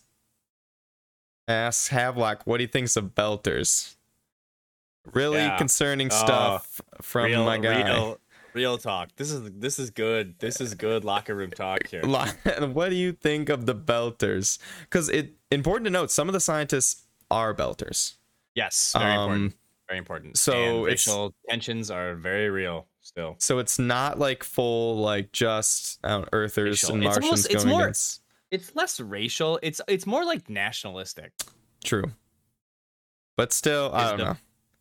asks Havelock what he thinks of Belters. Really Yeah. concerning Oh, stuff from real, my guy. real, (laughs) real talk. This is this is good. This is good locker room talk here. (laughs) What do you think of the belters because it important to note some of the scientists are belters Yes, very Um, important. Very important. so And racial tensions are very real still. so it's not like full like just earthers Racial. and It's martians almost- it's going more- against It's less racial. It's it's more like nationalistic. true but still i don't the- know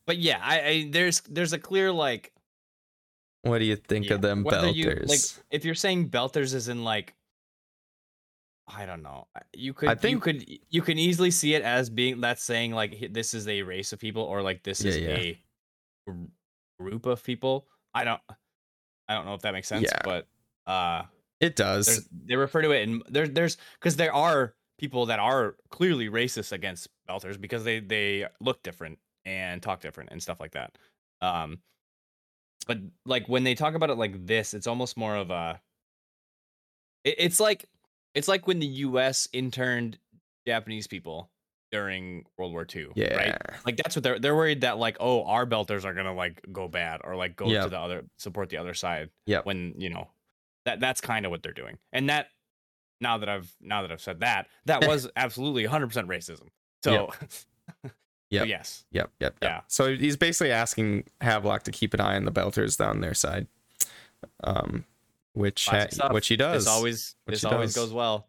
But yeah, I, I there's there's a clear like what do you think yeah, of them belters you like if you're saying belters is in like I don't know. You could you think- you could you can easily see it as being that's saying like this is a race of people or like this is Yeah, yeah. a group of people. I don't I don't know if that makes sense, Yeah. but uh it does they refer to it and there there's because there are people that are clearly racist against belters because they they look different and talk different and stuff like that um but like when they talk about it like this it's almost more of a it, it's like it's like when the us interned japanese people during World War II. Yeah. Right. Like that's what they're they're worried that like oh our belters are gonna like go bad or like go to the other support the other side. Yeah. When you know that that's kind of what they're doing. And that now that I've now that I've said that that (laughs) was absolutely 100 percent racism. So (laughs) Yep. but yes. Yep, yep, yep. Yeah. So he's basically asking Havelock to keep an eye on the Belters down their side, um, which ha- which he does. This always Which this always does. goes well.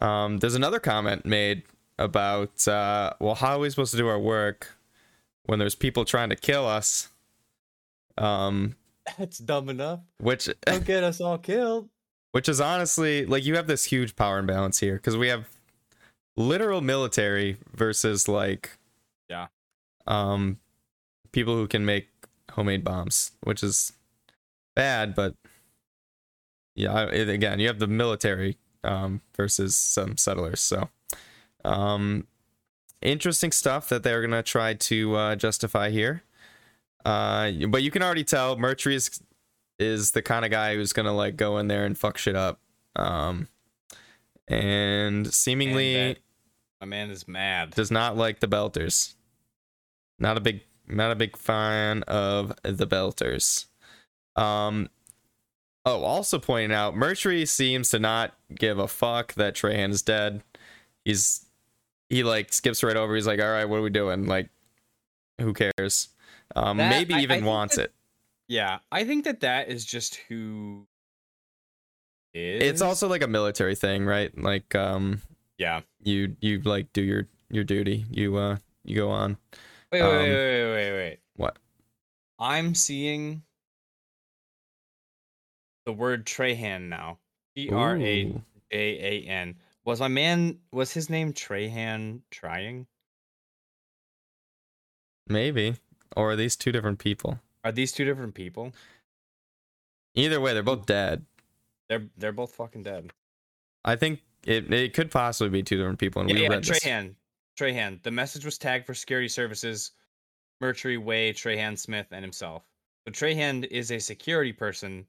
Um, there's another comment made about, uh, well, how are we supposed to do our work when there's people trying to kill us? Um, (laughs) That's dumb enough. which (laughs) Don't get us all killed. which is honestly like you have this huge power imbalance here because we have literal military versus like Yeah. um people who can make homemade bombs which is bad but yeah I- it, again you have the military um versus some settlers so um interesting stuff that they're gonna try to uh, justify here. Uh but you can already tell mercury is is the kind of guy who's gonna like go in there and fuck shit up um and seemingly And My man is mad. does not like the belters. Not a big not a big fan of the belters. Um oh also pointing out mercury seems to not give a fuck that Trahan is dead. He's he like skips right over. He's like all right what are we doing? Like who cares? Um That- maybe I- I even wants that- it. Yeah, I think that that is just who is. it's also like a military thing right? Like um yeah. you you like do your your duty. You uh you go on. Wait, wait, Um, wait, wait, wait, wait. what? I'm seeing the word Trahan now. T R A. J A N. Was my man? Was his name Trahan trying? maybe or are these two different people Are these two different people? either way they're both dead They're they're both fucking dead. i think it, it could possibly be two different people and Yeah, we yeah, read this Trahan. Trahan. The message was tagged for security services, Mercury, Wei, Trahan Smith, and himself. So Trahan is a security person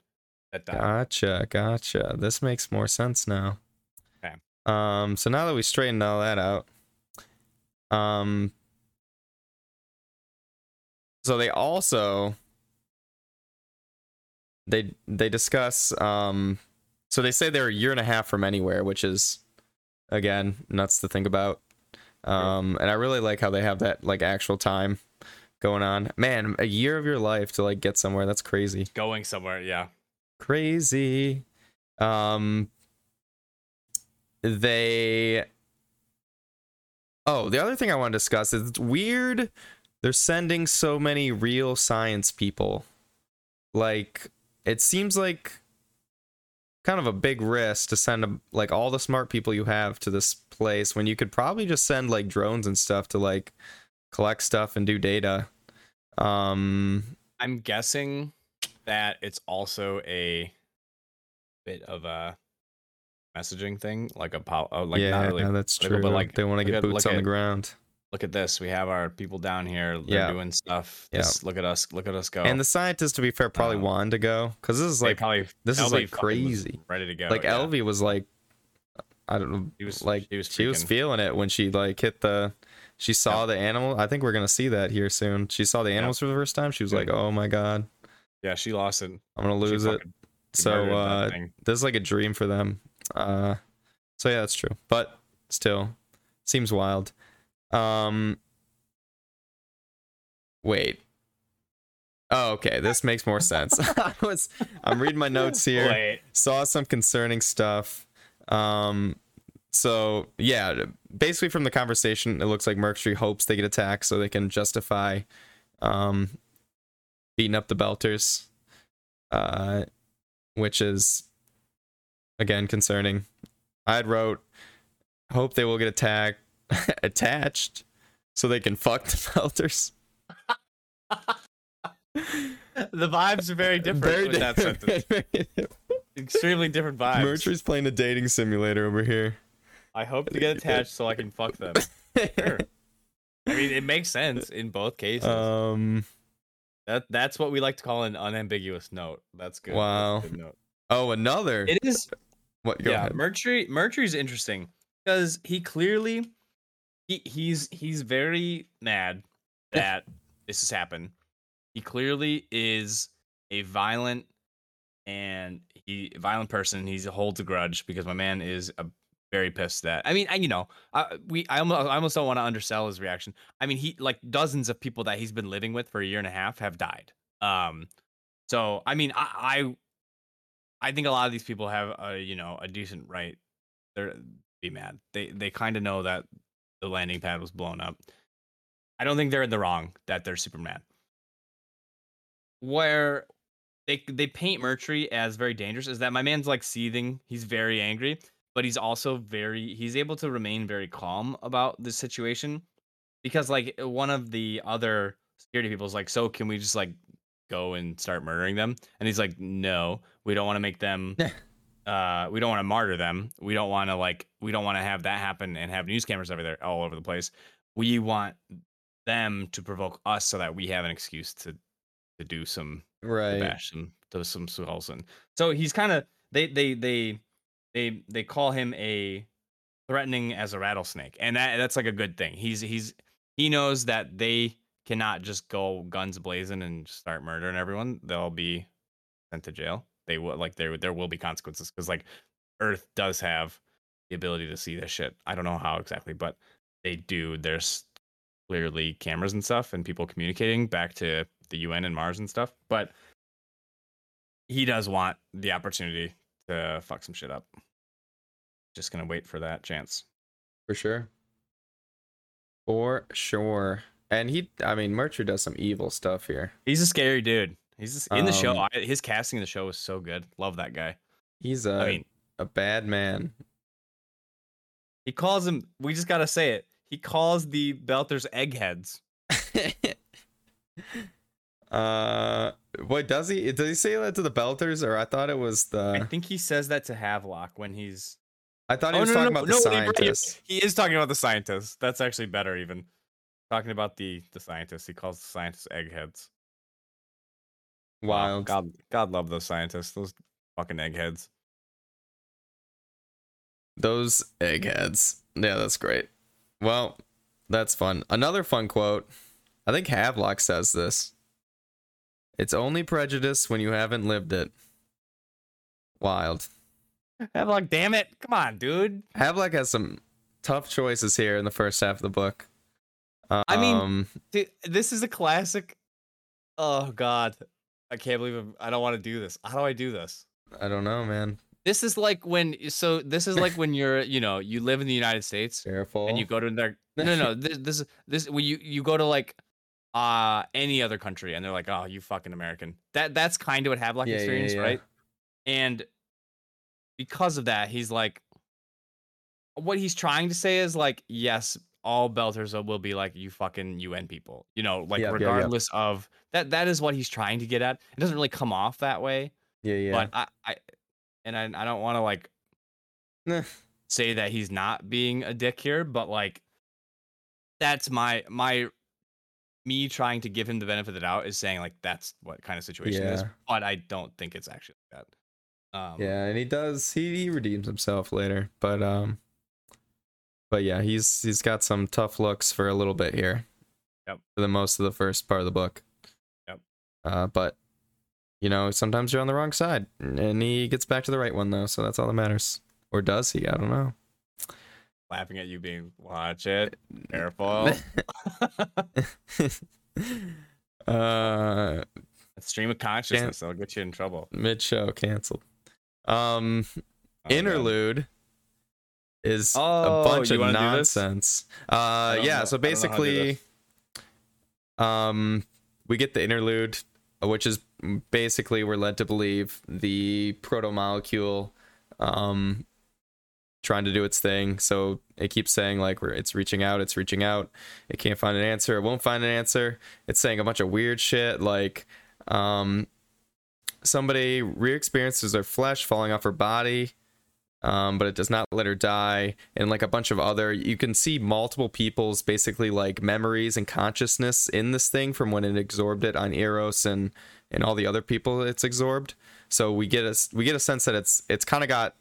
that died. Gotcha, gotcha. This makes more sense now. Okay. Um, so now that we straightened all that out, um, so they also they they discuss um, so they say they're a year and a half from anywhere, which is again nuts to think about. Um, and I really like how they have that like actual time going on. Man, a year of your life to like get somewhere. That's crazy Going somewhere, yeah. Crazy. Um they oh the other thing i want to discuss is it's weird they're sending so many real science people. Like it seems like kind of a big risk to send like all the smart people you have to this place when you could probably just send like drones and stuff to like collect stuff and do data. Um I'm guessing that it's also a bit of a messaging thing, like a pol- uh, like yeah not really. that's true but, like, they want to get boots look on the at- ground Look at this. We have our people down here. They're Yeah. doing stuff. Yeah. This, Look at us. Look at us go. And the scientists, to be fair, probably Um, wanted to go because this is like probably this is like crazy. ready to go. like yeah. Elvi was like, I don't know, She was- like she was she was feeling it when she like hit the, she saw the animal. I think we're gonna see that here soon. She saw the animals for the first time. She was like, oh my god, Yeah, she lost it. I'm gonna She lose it. So uh, this is like a dream for them. Uh, so yeah, that's true. But still, seems wild. Um, wait. Oh, okay. This makes more sense. (laughs) I was, I'm reading my notes (laughs) here. Wait. Saw some concerning stuff. Um, so yeah, basically from the conversation, it looks like Mercury hopes they get attacked so they can justify, um, beating up the Belters. Uh, which is again concerning. I had wrote, hope they will get attacked, (laughs) attached, so they can fuck the (laughs) Belters. The vibes are very different Very with that different. sentence. (laughs) Very different. Extremely different vibes. Mercury's playing a dating simulator over here. I hope to get attached so I can fuck them. Sure. I mean, it makes sense in both cases. um. That that's what we like to call an unambiguous note. That's good. That's Wow. good note. Oh, another. It is what? Go yeah, ahead. Mercury Mercury's interesting because he clearly he he's he's very mad (laughs) that this has happened. He clearly is a violent and he violent person. He holds a grudge because my man is a very pissed that I mean, I, you know, I, we I almost, I almost don't want to undersell his reaction. I mean, he like dozens of people that he's been living with for a year and a half have died. Um, so I mean, I I, I think a lot of these people have a you know a decent right. They're be mad. They they kind of know that the landing pad was blown up. I don't think they're in the wrong that they're super mad. Where they they paint Murtry as very dangerous is that my man's like seething. He's very angry, but he's also very he's able to remain very calm about the situation because like one of the other security people is like, so can we just like go and start murdering them? And he's like, no, we don't want to make them. (laughs) uh, we don't want to martyr them. We don't want to like we don't want to have that happen and have news cameras everywhere all over the place. We want them to provoke us so that we have an excuse to to do some right bash some to some so he's kind of they they they they they call him a threatening as a rattlesnake, and that that's like a good thing. He's he's he knows that they cannot just go guns blazing and start murdering everyone. They'll be sent to jail. They will like there there will be consequences because like Earth does have the ability to see this shit. I don't know how exactly, but they do. There's clearly cameras and stuff and people communicating back to the UN and Mars and stuff. But he does want the opportunity to fuck some shit up. Just gonna wait for that chance. For sure. For sure. And he, I mean, Murtry does some evil stuff here. He's a scary dude. He's just, in the show. Um, I, his casting in the show is so good. Love that guy. He's a I mean, a bad man. he calls him. We just gotta say it. He calls the Belters eggheads. (laughs) uh, what does he? Does he say that to the Belters, or I thought it was the? I think he says that to Havelock when he's. I thought he Oh, was no, no, talking no, about the no, you're right, scientists. He is talking about the scientists. That's actually better, even. Talking about the the scientists. He calls the scientists eggheads. Wow, Wild. God, God love those scientists. Those fucking eggheads. Those eggheads. Yeah, that's great. Well, that's fun. Another fun quote. I think Havelock says this. It's only prejudice when you haven't lived it. Wild. Havelock, damn it! Come on, dude. Havelock has some tough choices here in the first half of the book. Um, I mean- Dude, this is a classic. Oh God, I can't believe I'm, I don't want to do this. How do I do this? I don't know, man. This is like when. So this is like when (laughs) you're, you know, you live in the United States Careful. and you go to their. No, no, no this this this when you you go to like uh any other country and they're like, oh, you fucking American. That that's kind of what Havelock Yeah, yeah, experienced, yeah. right? And because of that, he's like, what he's trying to say is like, yes, all belters will be like you fucking UN people, you know, like regardless of that. That is what he's trying to get at. It doesn't really come off that way, yeah, yeah. but I, I, and I, I don't want to like Nah. say that he's not being a dick here, but like that's my my me trying to give him the benefit of the doubt is saying like that's what kind of situation it is, but I don't think it's actually like that. Um, yeah, and he does. He he redeems himself later, but um, but yeah, he's he's got some tough looks for a little bit here. Yep. For the most of the first part of the book. Yep. Uh, but you know, sometimes you're on the wrong side, and he gets back to the right one though, so that's all that matters. Or does he? I don't know. Laughing at you being watch it careful. (laughs) uh, Stream of consciousness. That'll get you in trouble. mid show canceled. Um, Oh, interlude is Oh, a bunch of wanna do this? nonsense. Uh, yeah. know- So I don't know how to do basically, um, we get the interlude, which is basically we're led to believe the proto molecule, um, trying to do its thing. So it keeps saying like it's reaching out, it's reaching out. It can't find an answer. It won't find an answer. It's saying a bunch of weird shit like, um, somebody re-experiences their flesh falling off her body um, but it does not let her die and like a bunch of other you can see multiple people's basically like memories and consciousness in this thing from when it absorbed it on eros and and all the other people it's absorbed so we get a we get a sense that it's it's kind of got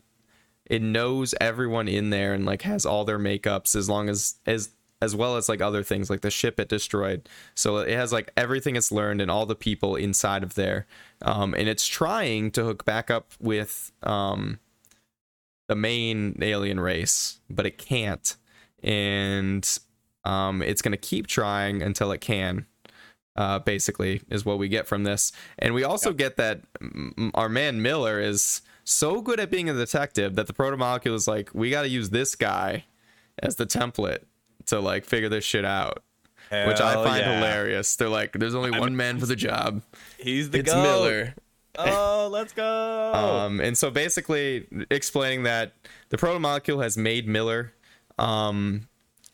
it knows everyone in there and like has all their makeups as long as as as well as like other things like the ship it destroyed. So it has like everything it's learned and all the people inside of there. Um, and it's trying to hook back up with um, the main alien race, but it can't. And um, it's going to keep trying until it can. Uh, basically, is what we get from this, and we also Yep. get that our man Miller is so good at being a detective that the proto molecule is like, we got to use this guy as the template to like figure this shit out, which I find yeah. hilarious. They're like, there's only one man for the job. He's the guy. it's goat. Miller. Oh, let's go. Um, and so basically explaining that the proto molecule has made Miller um,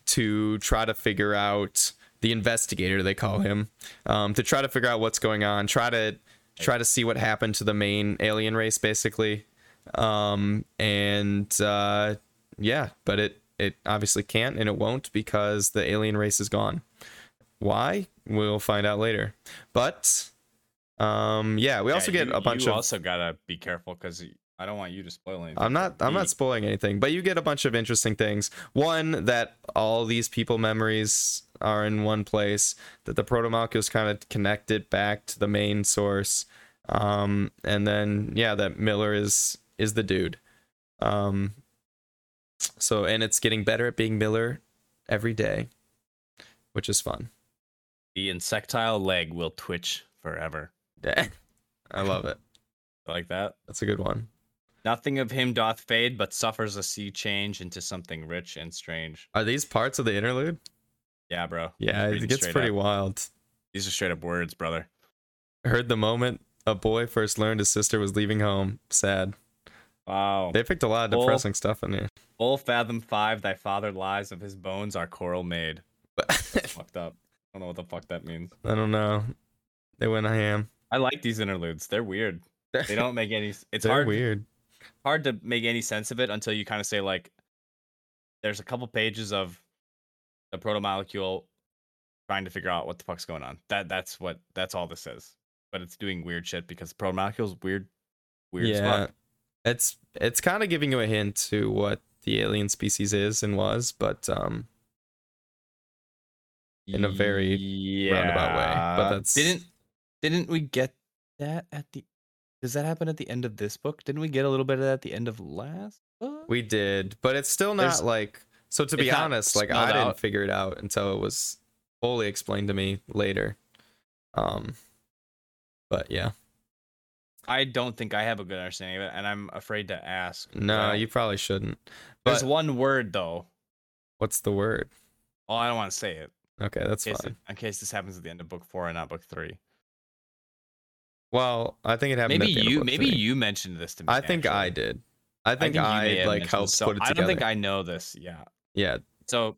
to try to figure out the investigator they call him um, to try to figure out what's going on, try to try to see what happened to the main alien race, basically. Um, and uh, yeah, but it it obviously can't and it won't because the alien race is gone. Why? We'll find out later. But um, yeah, we Yeah, also get you- a bunch you of also gotta be careful because I don't want you to spoil anything. I'm not I'm not spoiling anything, but you get a bunch of interesting things. One that all these people memories are in one place, that the protomolecules kind of connected back to the main source. Um and then yeah, that Miller is is the dude. Um so and it's getting better at being Miller every day, which is fun. The insectile leg will twitch forever. (laughs) I love it. Like that. That's a good one. Nothing of him doth fade, but suffers a sea change into something rich and strange. Are these parts of the interlude? Yeah, bro. Yeah, it gets pretty up. wild. These are straight up words, brother. I heard the moment a boy first learned his sister was leaving home. Sad. Wow. They picked a lot of depressing stuff in here. Full fathom five, thy father lies of his bones are coral made. (laughs) Fucked up. I don't know what the fuck that means. I don't know. They went ham. I like these interludes. They're weird. (laughs) They don't make any. It's They're hard. weird. Hard to make any sense of it until you kind of say like there's a couple pages of the proto molecule trying to figure out what the fuck's going on. That that's what that's all this is. But it's doing weird shit because the proto molecule's weird weird yeah. It's it's kind of giving you a hint to what the alien species is and was, but um in a very yeah. roundabout way, but that's- didn't didn't we get that at the does that happen at the end of this book? Didn't we get a little bit of that at the end of last book? we did, but it's still not There's- like so to be honest, like I didn't out. figure it out until it was fully explained to me later. Um but yeah. I don't think I have a good understanding of it, and I'm afraid to ask. No, you probably shouldn't. There's one word though. what's the word? Oh, I don't want to say it. Okay, that's In case, fine. in case this happens at the end of book four and not book three. Well, I think it happened. Maybe at the end of you, maybe you mentioned this to me. I think I did. I think I, may have like helped so put it together. I don't think I know this. Yeah. Yeah, So,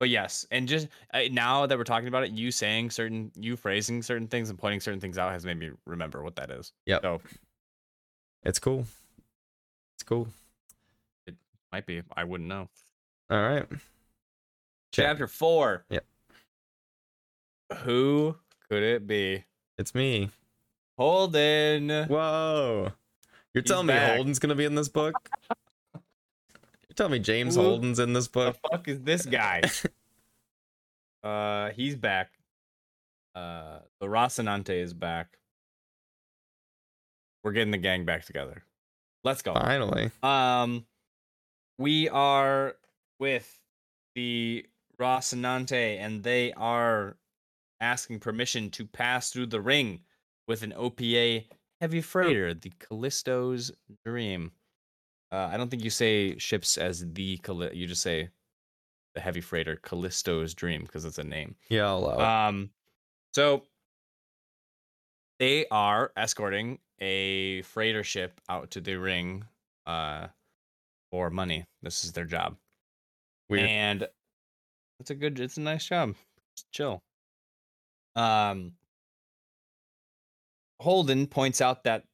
but yes, and just uh, now that we're talking about it, you saying certain, you phrasing certain things and pointing certain things out has made me remember what that is. Yeah. So it's cool. It's cool. It might be. I wouldn't know. All right. Check. Chapter four. Yep. Who could it be? It's me. Holden. Whoa. You're He's telling me back. Holden's gonna be in this book? You're telling me James Who Holden's in this book? the fuck is this guy? (laughs) uh, he's back. Uh, the Rocinante is back. We're getting the gang back together. Let's go. Finally. Um, we are with the Rocinante, and they are asking permission to pass through the ring with an OPA heavy freighter, the Callisto's Dream. Uh, I don't think you say ships as the Calli- you just say the heavy freighter Callisto's Dream because it's a name. Yeah, I'll allow it. Um, so they are escorting a freighter ship out to the ring, uh, for money. This is their job, Weird. and it's a good, it's a nice job. Just chill. Um, Holden points out that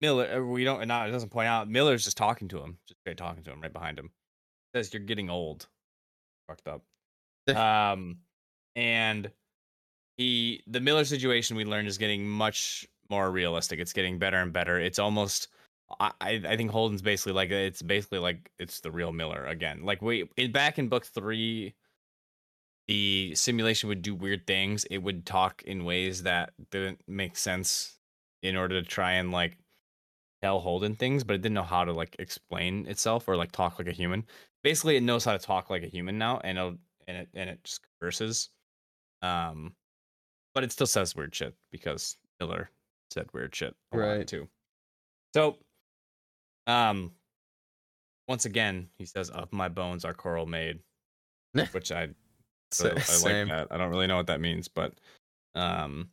Miller, uh, we don't, not it doesn't point out. Miller's just talking to him, just straight talking to him right behind him. Says you're getting old. Fucked up. um, and he, the Miller situation we learned is getting much more realistic. It's getting better and better. It's almost, I, I I think Holden's basically like it's basically like it's the real Miller again. Like we in, back in book three, the simulation would do weird things. It would talk in ways that didn't make sense in order to try and like tell Holden things, but it didn't know how to like explain itself or like talk like a human. Basically, it knows how to talk like a human now, and it'll and it and it just curses. Um, but it still says weird shit because Miller said weird shit a lot Right. too. So, um, once again, he says, "Of my bones are coral made," (laughs) which I so I like that. I don't really know what that means, but um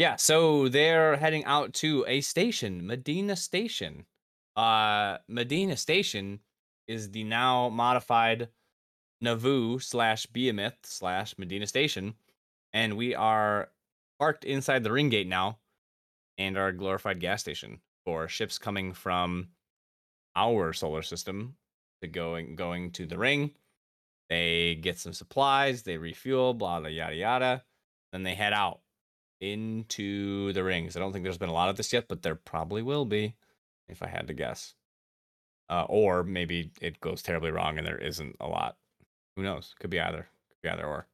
yeah, so they're heading out to a station, Medina Station. Uh Medina Station is the now modified Nauvoo slash Behemoth slash Medina Station. And we are parked inside the ring gate now and our glorified gas station for ships coming from our solar system to going going to the ring. They get some supplies, they refuel, blah blah yada yada. Then they head out into the rings. I don't think there's been a lot of this yet, but there probably will be, if I had to guess. Uh, or maybe it goes terribly wrong and there isn't a lot. Who knows? Could be either. Could be either or.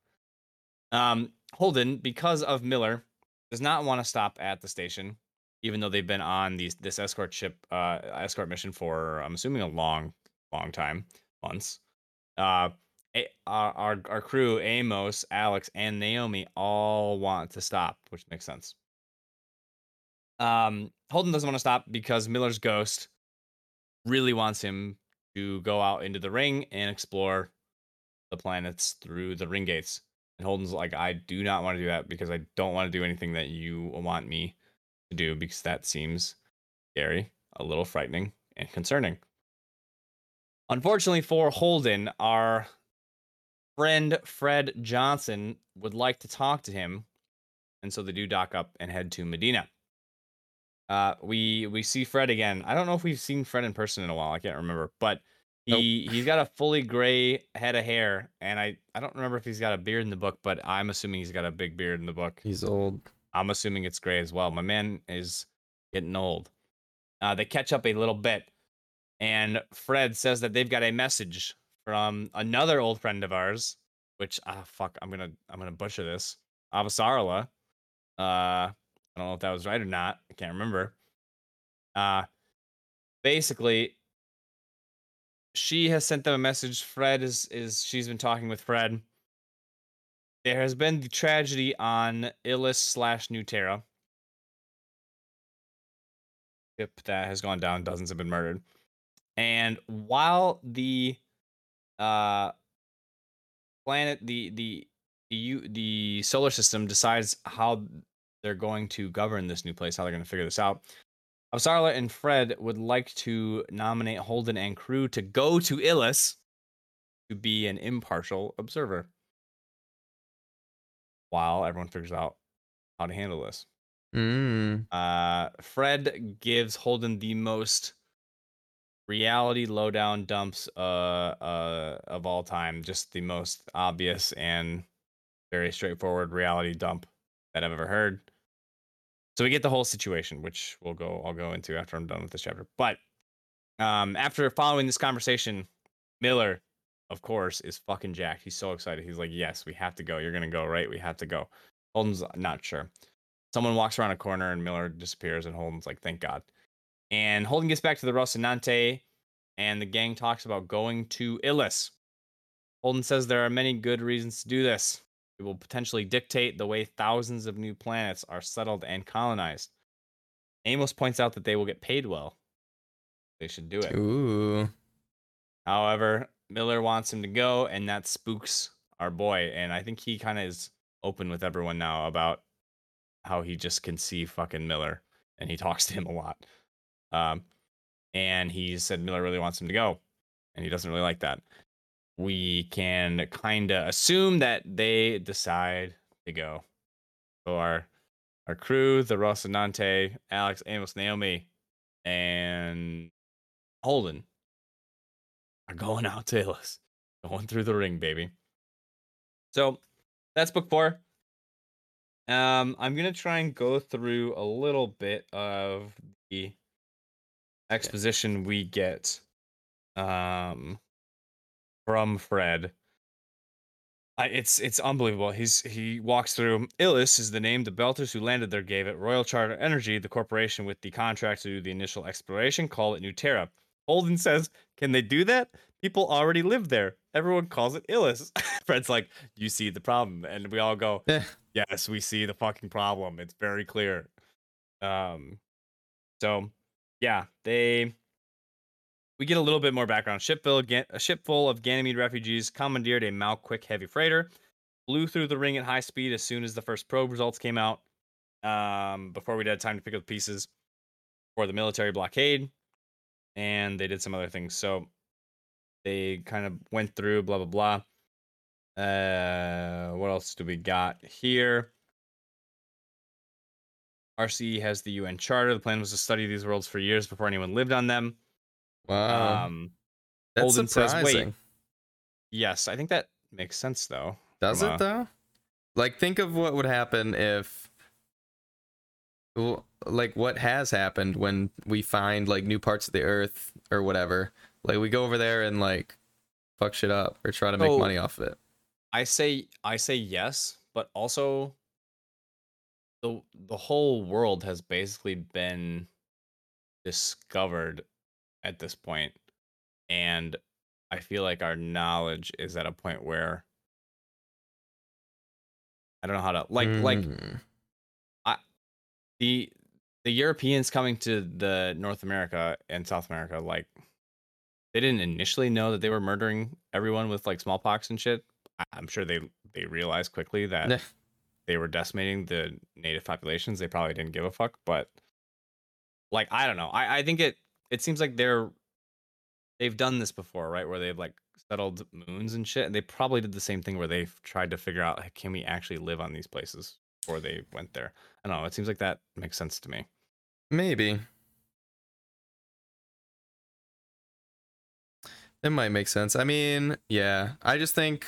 Um, Holden, because of Miller, does not want to stop at the station, even though they've been on these this escort ship uh escort mission for I'm assuming a long, long time, months. Uh our, our our crew, Amos, Alex, and Naomi all want to stop, which makes sense. Um, Holden doesn't want to stop because Miller's ghost really wants him to go out into the ring and explore the planets through the ring gates. And Holden's like, I do not want to do that because I don't want to do anything that you want me to do because that seems scary, a little frightening, and concerning. Unfortunately for Holden, our friend Fred Johnson would like to talk to him, and so they do dock up and head to Medina. Uh, we we see Fred again. I don't know if we've seen Fred in person in a while. I can't remember, but he he's got a fully gray head of hair, and I I don't remember if he's got a beard in the book, but I'm assuming he's got a big beard in the book. He's old. I'm assuming it's gray as well. My man is getting old. Uh, they catch up a little bit, and Fred says that they've got a message from another old friend of ours, which ah fuck, I'm gonna I'm gonna butcher this. Avasarala. Uh, I don't know if that was right or not. I can't remember. Uh, basically, she has sent them a message. Fred is is she's been talking with Fred. There has been the tragedy on Ilus slash New Terra. Ship that has gone down. Dozens have been murdered. And while the uh planet, the the the U, the solar system decides how they're going to govern this new place, how they're going to figure this out. Avasarala and Fred would like to nominate Holden and crew to go to Ilus to be an impartial observer while everyone figures out how to handle this. Mm. Uh, Fred gives Holden the most reality lowdown dumps uh, uh, of all time. Just the most obvious and very straightforward reality dump that I've ever heard. So we get the whole situation, which we'll go I'll go into after I'm done with this chapter. But um, after following this conversation, Miller, of course, is fucking jacked. He's so excited. He's like, "Yes, we have to go. You're gonna go, right? We have to go." Holden's not sure. Someone walks around a corner and Miller disappears, and Holden's like, "Thank God." And Holden gets back to the Rocinante, and the gang talks about going to Ilus. Holden says there are many good reasons to do this. It will potentially dictate the way thousands of new planets are settled and colonized. Amos points out that they will get paid well. They should do it. Ooh. However, Miller wants him to go, and that spooks our boy. And I think he kind of is open with everyone now about how he just can see fucking Miller, and he talks to him a lot. Um, and he said Miller really wants him to go, and he doesn't really like that. We can kind of assume that they decide to go. So our our crew, the Rocinante, Alex, Amos, Naomi, and Holden are going out to Ilus, going through the ring, baby. So that's book four. Um, I'm gonna try and go through a little bit of the exposition we get um from Fred I, it's it's unbelievable. He's he walks through. Ilus is the name the Belters who landed there gave it. Royal Charter Energy, the corporation with the contract to do the initial exploration, call it New Terra. Holden says, "Can they do that? People already live there. Everyone calls it Ilus." (laughs) Fred's like, "You see the problem," and we all go, (laughs) "Yes, we see the fucking problem. It's very clear." Um, so yeah, they we get a little bit more background. Ship full, a ship full of Ganymede refugees commandeered a Mal Quick heavy freighter, flew through the ring at high speed as soon as the first probe results came out. Um, before we'd had time to pick up the pieces for the military blockade, and they did some other things. So they kind of went through blah blah blah. Uh, what else do we got here? RCE has the UN Charter. The plan was to study these worlds for years before anyone lived on them. wow. Um, That's Holden says, "Wait, surprising. Yes, I think that makes sense though. Does it a- though? Like, think of what would happen if, like, what has happened when we find like new parts of the Earth or whatever. Like, we go over there and like fuck shit up or try to make Oh. money off of it. I say I say yes, but also the the whole world has basically been discovered at this point, and I feel like our knowledge is at a point where I don't know how to like like mm. i the the Europeans coming to the North America and South America, like they didn't initially know that they were murdering everyone with like smallpox and shit. I'm sure they they realized quickly that. (laughs) they were decimating the native populations. They probably didn't give a fuck, but like I don't know. I I think it it seems like they're they've done this before, right? Where they've like settled moons and shit. And they probably did the same thing where they've tried to figure out can we actually live on these places before they went there. I don't know. It seems like that makes sense to me. Maybe. It might make sense. I mean, yeah. I just think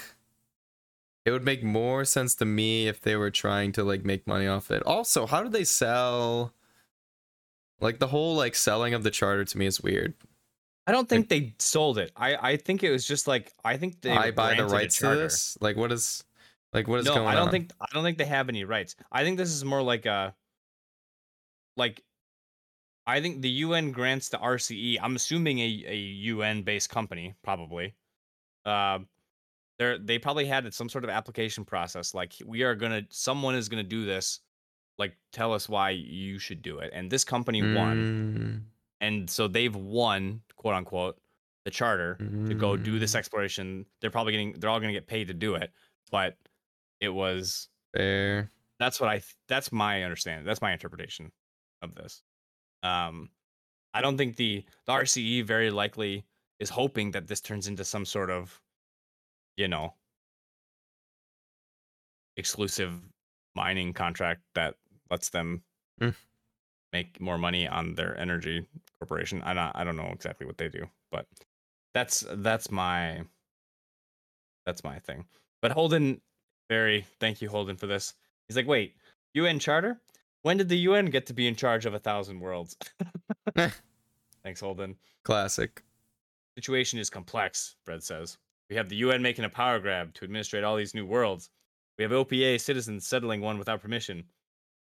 it would make more sense to me if they were trying to like make money off it. Also, how do they sell like the whole like selling of the charter to me is weird. I don't think they sold it. I I think it was just like I think they I buy the rights to this? Like what is like what is no, going on? I don't think I don't think they have any rights. I think this is more like a like I think the UN grants to RCE. I'm assuming a, a UN based company, probably. Uh, they they probably had some sort of application process. Like we are gonna, someone is gonna do this. Like tell us why you should do it. And this company won, Mm, and so they've won, quote unquote, the charter to go do this mm, exploration. They're probably getting, they're all gonna get paid to do it. But it was fair. that's what I that's my understanding. That's my interpretation of this. Um I don't think the the RCE very likely is hoping that this turns into some sort of you know exclusive mining contract that lets them Mm. make more money on their energy corporation. I not I don't know exactly what they do, but that's that's my that's my thing. But Holden very thank you Holden for this. He's like, "Wait, UN charter? When did the UN get to be in charge of a thousand worlds?" (laughs) Thanks Holden. Classic. Situation is complex, Fred says. We have the UN making a power grab to administrate all these new worlds. We have OPA citizens settling one without permission.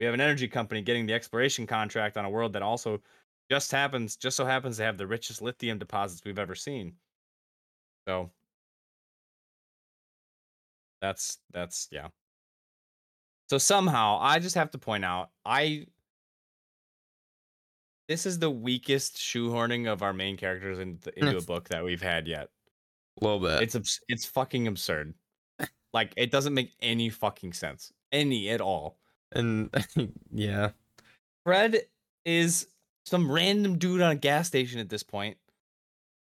We have an energy company getting the exploration contract on a world that also just happens just so happens to have the richest lithium deposits we've ever seen. So that's that's yeah. So somehow I just have to point out I this is the weakest shoehorning of our main characters into, into a book that we've had yet. A little bit. It's abs- it's fucking absurd. Like it doesn't make any fucking sense. Any at all. and (laughs) yeah. Fred is some random dude on a gas station at this point.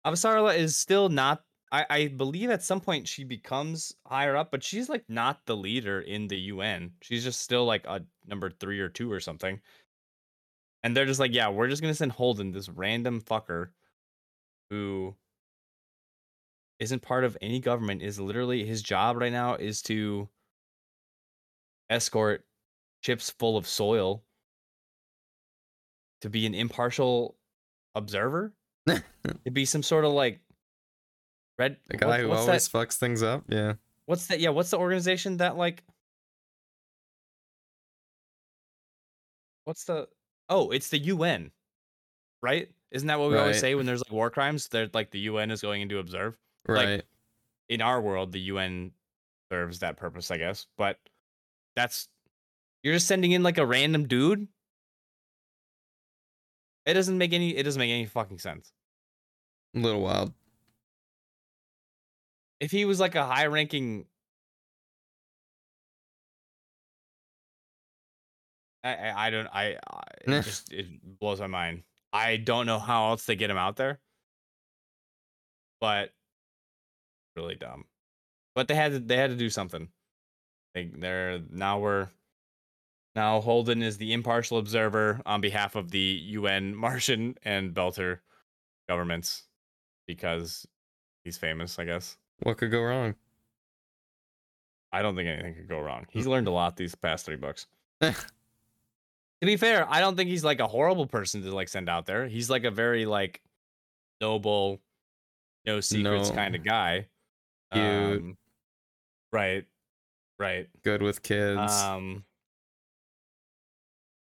Avasarala is still not I, I believe at some point she becomes higher up, but she's like not the leader in the UN. She's just still like a number three or two or something. And they're just like, yeah, we're just gonna send Holden, this random fucker who isn't part of any government, is literally his job right now is to escort ships full of soil to be an impartial observer (laughs) to be some sort of like red The guy what- who always that, fucks things up. Yeah. What's that? Yeah, what's the organization that like? What's the? Oh, it's the UN, right? Isn't that what we always say when there's like war crimes? They're like the UN is going in to observe. Like, Right. in our world, the UN serves that purpose, I guess. But that's you're just sending in like a random dude. It doesn't make any. It doesn't make any fucking sense. A little wild. If he was like a high-ranking, I I, I don't I, I it (laughs) just it blows my mind. I don't know how else they get him out there, but really dumb. But they had to they had to do something. They they're now we're now Holden is the impartial observer on behalf of the UN (laughs) Martian and Belter governments because he's famous, I guess. What could go wrong? I don't think anything could go wrong. He's hmm. learned a lot these past three books. (laughs) to be fair, I don't think he's like a horrible person to like send out there. He's like a very like noble, no secrets No. kind of guy. Cute. Um, right, right. Good with kids. Um,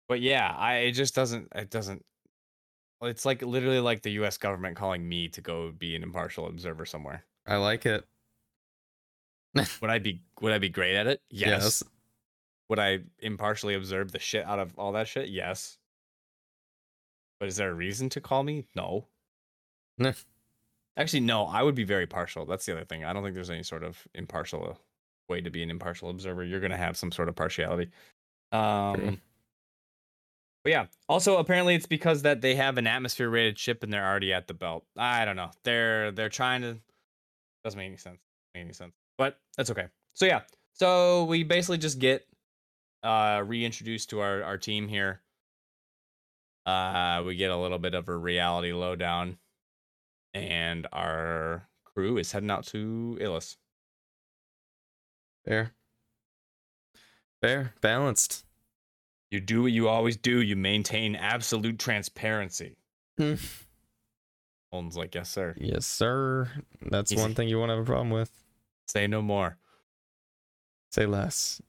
but yeah, I it just doesn't it doesn't. It's like literally like the U.S. government calling me to go be an impartial observer somewhere. I like it. (laughs) Would I be Would I be great at it? Yes. Yes. Would I impartially observe the shit out of all that shit? Yes. But is there a reason to call me? No. (laughs) Actually, no. I would be very partial. That's the other thing. I don't think there's any sort of impartial uh, way to be an impartial observer. You're gonna have some sort of partiality. Um. But yeah. Also, apparently, it's because that they have an atmosphere rated ship and they're already at the belt. I don't know. They're they're trying to. Doesn't make any sense. Make any sense. But that's okay. So yeah. So we basically just get uh reintroduced to our our team here. Uh, we get a little bit of a reality lowdown, and our crew is heading out to Ilus. Fair. Fair. Balanced. You do what you always do. You maintain absolute transparency. Hmm. Holden's like, yes, sir. yes, sir. That's Easy. one thing you won't have a problem with. Say no more. Say less.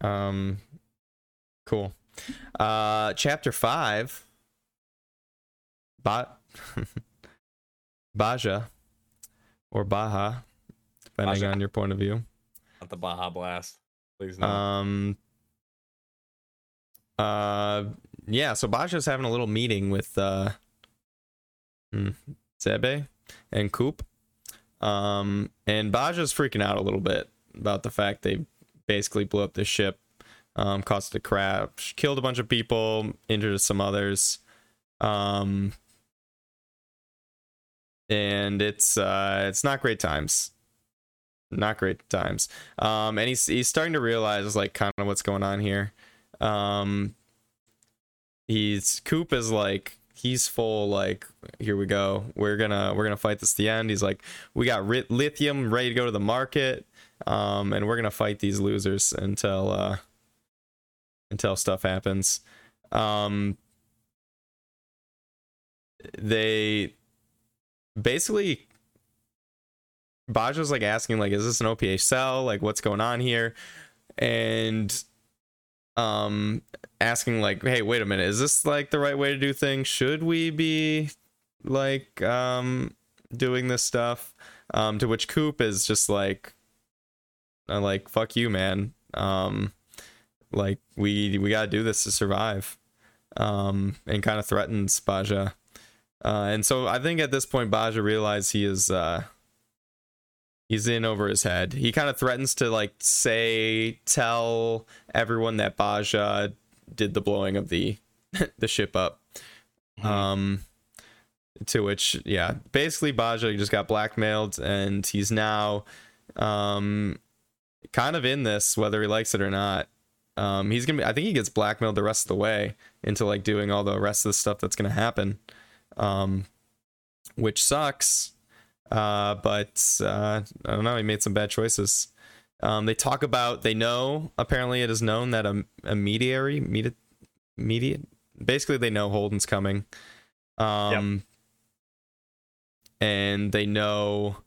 Um cool. Uh chapter 5 ba- (laughs) Baja or Baja depending Baja. on your point of view. Not the Baja Blast. Please no. Um uh yeah, so Baja's having a little meeting with uh hmm, Zebe and Coop. Um and Baja's freaking out a little bit about the fact they basically blew up the ship, um, caused a crash, killed a bunch of people, injured some others. Um and it's uh it's not great times. Not great times. Um and he's he's starting to realize like kind of what's going on here. Um he's coop is like he's full like here we go. We're gonna we're gonna fight this to the end. He's like we got ri- lithium ready to go to the market. Um and we're gonna fight these losers until uh until stuff happens. Um they basically Baja's like asking like is this an OPA cell? Like what's going on here? And um asking like hey wait a minute is this like the right way to do things? Should we be like um doing this stuff? Um to which Coop is just like uh, like fuck you man. Um like we we got to do this to survive. Um and kind of threatens Baja uh, and so I think at this point Baja realized he is uh he's in over his head. He kind of threatens to like say tell everyone that Baja did the blowing of the (laughs) the ship up. Mhm. Um to which yeah, basically Baja just got blackmailed and he's now um kind of in this whether he likes it or not. Um he's going to be I think he gets blackmailed the rest of the way into like doing all the rest of the stuff that's going to happen um, which sucks. Uh, but uh, I don't know. He made some bad choices. Um, they talk about they know apparently it is known that a, a mediary media media basically they know Holden's coming. Um, and they know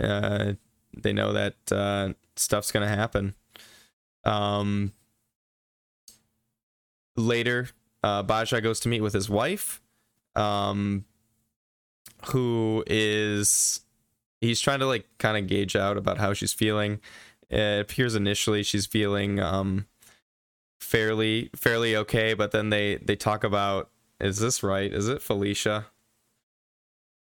uh, they know that uh, stuff's gonna happen. Um, later, uh, Baja goes to meet with his wife, um, who is he's trying to like kind of gauge out about how she's feeling. It appears initially she's feeling um fairly fairly okay, but then they they talk about is this right? Is it Felicia?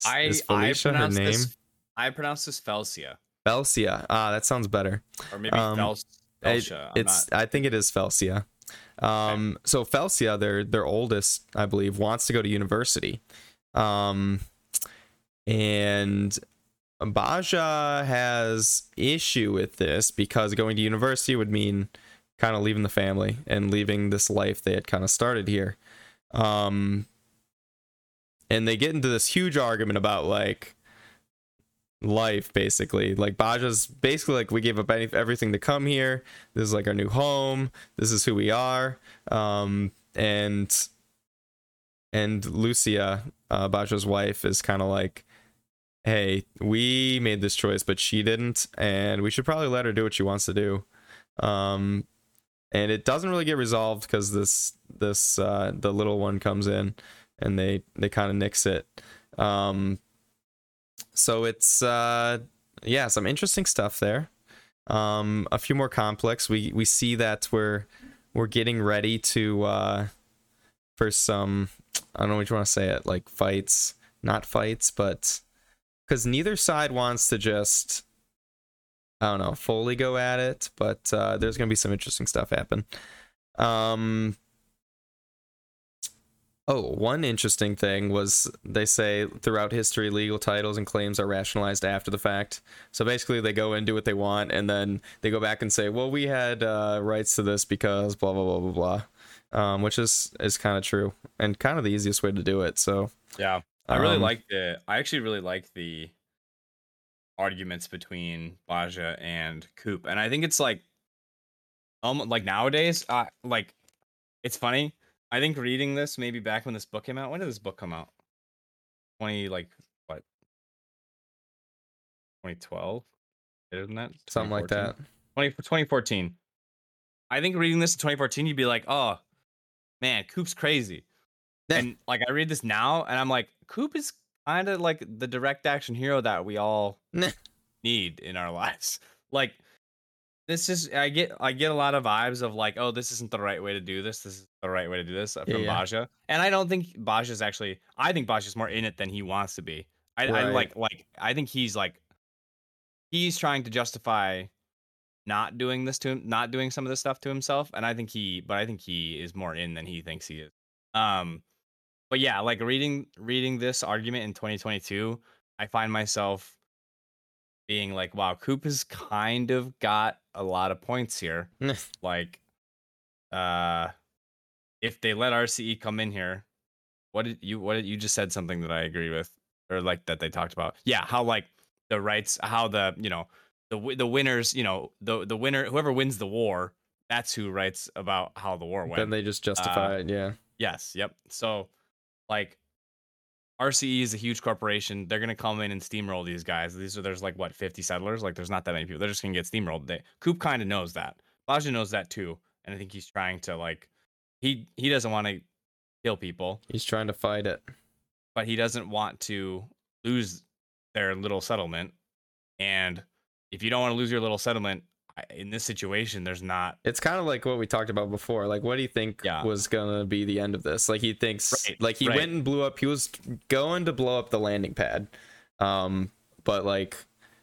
I is I Felicia her pronounce name? this I pronounce this Felsia Felcia. Ah, that sounds better. or maybe Um, Fels, It- Felsia. I'm it's I think it is Felcia. Um, so Felcia, their their oldest, I believe, wants to go to university. Um, and Baja has issue with this because going to university would mean kind of leaving the family and leaving this life they had kind of started here. Um, and they get into this huge argument about like life basically. Like baja's basically like we gave up any, everything to come here. This is like our new home. This is who we are. Um and and lucia uh baja's wife is kind of like hey we made this choice but she didn't and we should probably let her do what she wants to do. Um and it doesn't really get resolved because this this uh the little one comes in and they they kind of nix it. Um so it's uh yeah some interesting stuff there. Um a few more complex. We we see that we're we're getting ready to uh for some i don't know what you want to say it like fights not fights but because neither side wants to just i don't know fully go at it but uh there's gonna be some interesting stuff happen. Um Oh, one interesting thing was they say throughout history, legal titles and claims are rationalized after the fact. So basically, they go and do what they want, and then they go back and say, "Well, we had uh, rights to this because blah blah blah blah blah," um, which is is kind of true and kind of the easiest way to do it. So Yeah, I really um, like the. I actually really like the arguments between Baja and Coop, and I think it's like, um, like nowadays, uh, like, it's funny. I think reading this maybe back when this book came out. When did this book come out? Twenty like what? Twenty twelve. Isn't that something like that. 20, 2014. I think reading this in 2014, you'd be like, oh, man, Coop's crazy. And like, I read this now and I'm like, Coop is kind of like the direct action hero that we all (laughs) need in our (laughs) lives. Like, this is, I get, I get a lot of vibes of like, oh, this isn't the right way to do this. This is the right way to do this uh, Yeah, from yeah. Baja. And I don't think Baja's actually, I think Baja's more in it than he wants to be. I, I like, like, I think he's like, he's trying to justify not doing this to him, not doing some of this stuff to himself. And I think he, but I think he is more in than he thinks he is. Um, but yeah, like reading reading this argument in 2022, I find myself being like, wow, Coop has kind of got a lot of points here. (laughs) like, uh, if they let RCE come in here, what did you what did you just said something that I agree with, or like that they talked about? Yeah, how like the rights, how the you know the the winners, you know the the winner, whoever wins the war, that's who writes about how the war went. Then they just justify it. Yeah. Yes. Yep. So, like, RCE is a huge corporation. They're gonna come in and steamroll these guys. These are there's like what 50 settlers. Like, there's not that many people. They're just gonna get steamrolled. They Coop kind of knows that. Baja knows that too, and I think he's trying to like, he he doesn't want to kill people, He's trying to fight it. but he doesn't want to lose their little settlement. And if you don't want to lose your little settlement in this situation, there's not It's kind of like what we talked about before. Like, what do you think Yeah. was gonna be the end of this? Like, he thinks, Right, like, he right. went and blew up. He was going to blow up the landing pad, um, but like,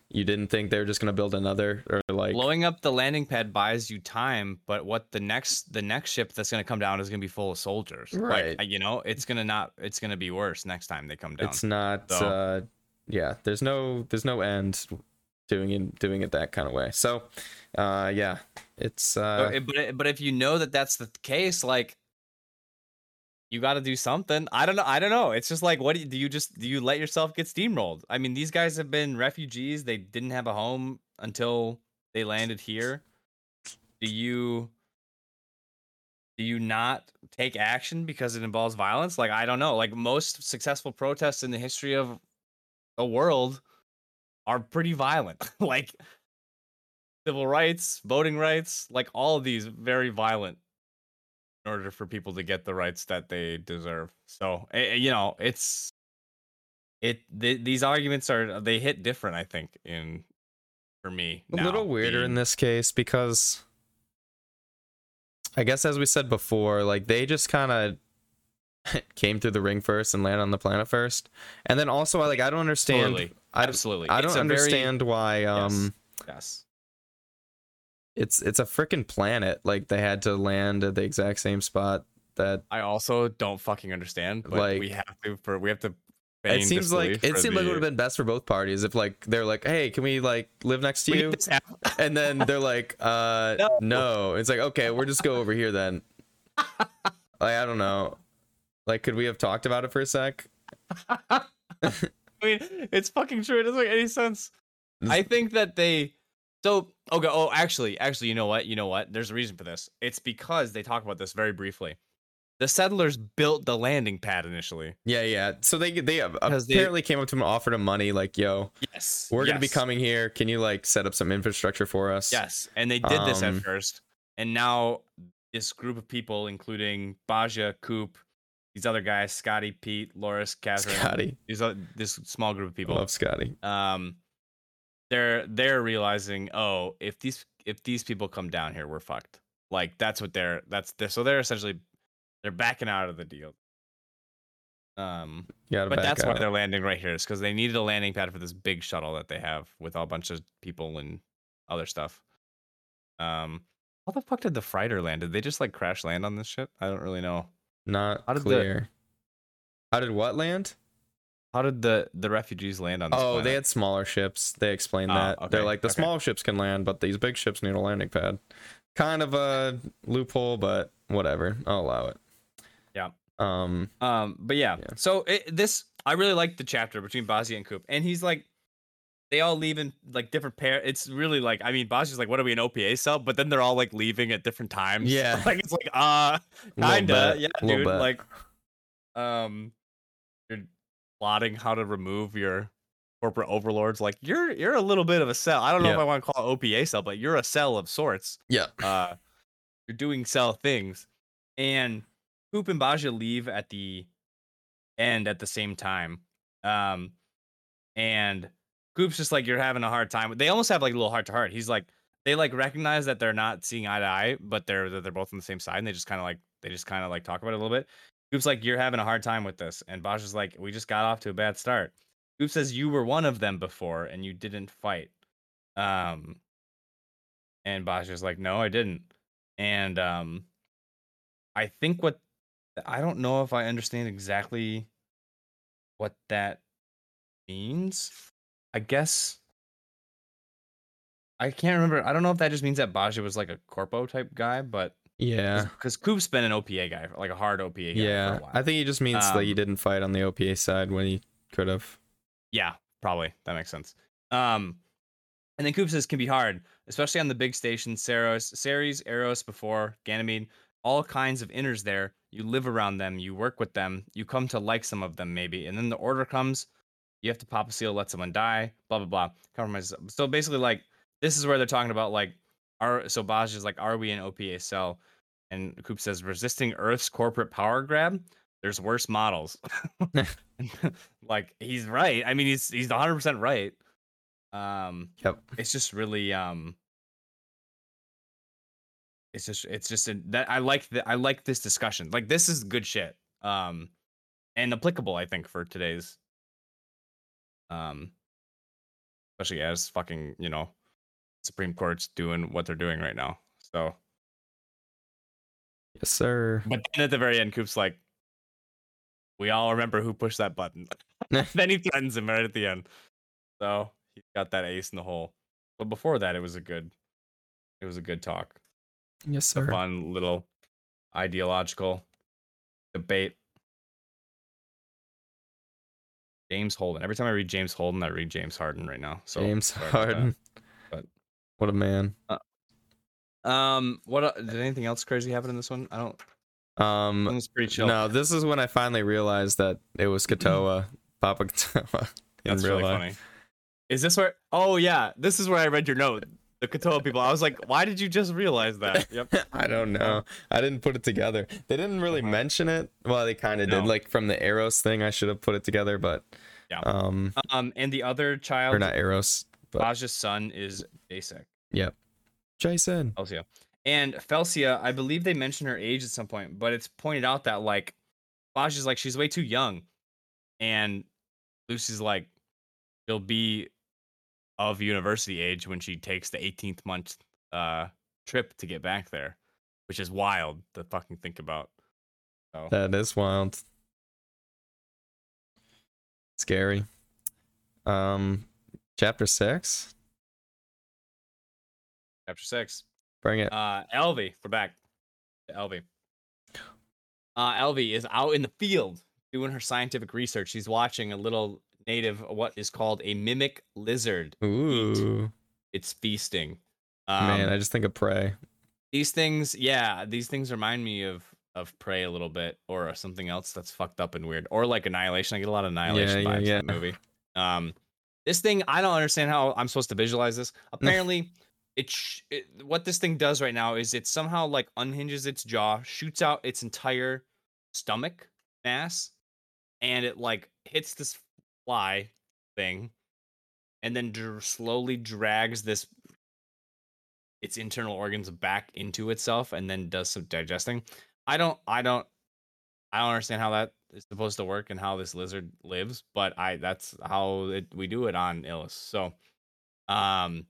you didn't think they were just gonna build another, or like, blowing up the landing pad buys you time but what the next the next ship that's going to come down is going to be full of soldiers Right. like you know it's going to not it's to be worse next time they come down it's not. So- uh Yeah, there's no, there's no end doing it, doing it that kind of way. So, uh, yeah, it's uh, but but if you know that that's the case like you got to do something. I don't know i don't know. It's just like what do you, do you just do you let yourself get steamrolled? I mean these guys have been refugees. They didn't have a home until they landed here. Do you do you not take action because it involves violence? Like i don't know. Like most successful protests in the history of the world are pretty violent. (laughs) like civil rights, voting rights, like all of these very violent in order for people to get the rights that they deserve. So, eh, eh, you know, it's it th- these arguments are they hit different, I think, in for me. a little now, weirder in this case because I guess as we said before, like they just kind of (laughs) came through the ring first and landed on the planet first. And then also like I don't understand Totally. I, Absolutely. I It's don't a very- understand why um yes. it's it's a freaking planet like they had to land at the exact same spot that I also don't fucking understand, but Like- we have to for we have to. it seems like it seemed like it would have been best for both parties if like they're like hey can we like live next to you get this hap- and then they're like uh no. No. it's like okay we'll just go over here then (laughs) like i don't know like could we have talked about it for a sec (laughs) (laughs) I mean, it's fucking true. It doesn't make any sense. I think that they. So okay. Oh, actually, actually, you know what? You know what? There's a reason for this. It's because they talk about this very briefly. The settlers built the landing pad initially. yeah yeah so they they Because they- apparently came up to him and offered him money like yo Yes, we're gonna be coming here can you like set up some infrastructure for us Yes, and they did this at Um, first, and now this group of people, including Baja, Coop, these other guys, Scotty, Pete, Loris, Catherine, scotty. These oth- this small group of people. love scotty. Um they're they're realizing oh if these if these people come down here we're fucked. Like that's what they're that's they're, so they're essentially they're backing out of the deal. Um but back that's why they're landing right here is because they needed a landing pad for this big shuttle that they have with a bunch of people and other stuff. Um how the fuck did the freighter land? Did they just like crash land on this shit i don't really know not How did the- clear how did what land how did the the refugees land on Oh, they had smaller ships. They explained Oh, that. They're like the okay. small ships can land, but these big ships need a landing pad. Kind of a loophole, but whatever. I'll allow it. Yeah. Um. Um, but yeah, Yeah. so it, this I really like the chapter between Basia and Coop, and he's like, they all leave in like different pair. It's really like I mean, Basia's like, what are we an OPA cell? But then they're all like leaving at different times. (laughs) Yeah. like it's like uh, kinda, bit, yeah, dude. bit. Like, um, you're plotting how to remove your corporate overlords. Like you're you're a little bit of a cell. I don't know if I want to call it OPA cell, but you're a cell of sorts Yeah. uh you're doing cell things and Coop and Baja leave at the end at the same time um and Coop's just like you're having a hard time they almost have like a little heart to heart. He's like they like recognize that they're not seeing eye to eye but they're they're both on the same side and they just kind of like they just kind of like talk about it a little bit. Coop's like you're having a hard time with this and Bosch is like we just got off to a bad start. Coop says you were one of them before and you didn't fight. Um and Bosch is like no I didn't. And um i think what i don't know if i understand exactly what that means i guess i can't remember i don't know if that just means that baja was like a corpo type guy but Yeah. because coop's been an opa guy like a hard opa guy Yeah. for a while. I think he just means that he Um, didn't fight on the OPA side when he could have. Yeah, probably. That makes sense. Um, and then Coop says can be hard, especially on the big stations, Saros, Ceres, Eros before, Ganymede, all kinds of inners there. You live around them, you work with them, you come to like some of them maybe. And then the order comes, you have to pop a seal, let someone die, blah blah blah. Compromise. So basically, like this is where they're talking about like are so Baj is like, are we an OPA cell? And Coop says resisting Earth's corporate power grab. There's worse models. (laughs) (laughs) like he's right. I mean, he's he's 100 percent right. Um, Yep. it's just really um, it's just it's just a, that I like that I like this discussion. Like this is good shit. Um, and applicable I think for today's um, especially as fucking you know, Supreme Court's doing what they're doing right now. So, Yes, sir. but then at the very end, Coop's like, we all remember who pushed that button. (laughs) (laughs) then he threatens him right at the end. So he's got that ace in the hole. But before that, it was a good, it was a good talk. Yes, A sir. fun little ideological debate. James Holden. Every time I read James Holden, I read James Harden right now. So James sorry. Harden. but- What a man. Um, what uh, did anything else crazy happen in this one? I don't. Um, pretty chill. no, this is when I finally realized that it was Katoa, Papa Katoa (laughs) in That's real really life. funny. Is this where? Oh yeah, this is where I read your note. The Katoa people. I was like, why did you just realize that? (laughs) Yep. I don't know. I didn't put it together. They didn't really Uh-huh. mention it. Well, they kind of No. did. Like from the Eros thing, I should have put it together, but Yeah. um, Um, and the other child, or child, not Eros, but Baja's son, is Jacek. yep. Jason. Felsia. And Felsia, I believe they mentioned her age at some point, but it's pointed out that like Baja's like she's way too young, and Lucy's like she'll be of university age when she takes the 18th month uh trip to get back there, which is wild to fucking think about. So That is wild. Scary. Um, chapter six. chapter six. Bring it. Uh, Elvi, we're back Elvi. Uh, Elvi is out in the field doing her scientific research. She's watching a little native, what is called a mimic lizard. Ooh, It's feasting. Um, man, I just think of prey. these things, yeah, these things remind me of of prey a little bit, or something else that's fucked up and weird, or like Annihilation. I get a lot of Annihilation yeah, vibes yeah. in the movie. Um, this thing, I don't understand how I'm supposed to visualize this. (laughs) Apparently, it, sh- it what this thing does right now is it somehow like unhinges its jaw, shoots out its entire stomach mass, and it like hits this fly thing, and then dr- slowly drags this its internal organs back into itself, and then does some digesting. I don't, I don't, I don't understand how that is supposed to work and how this lizard lives, but I that's how it, we do it on Ilus. So, um,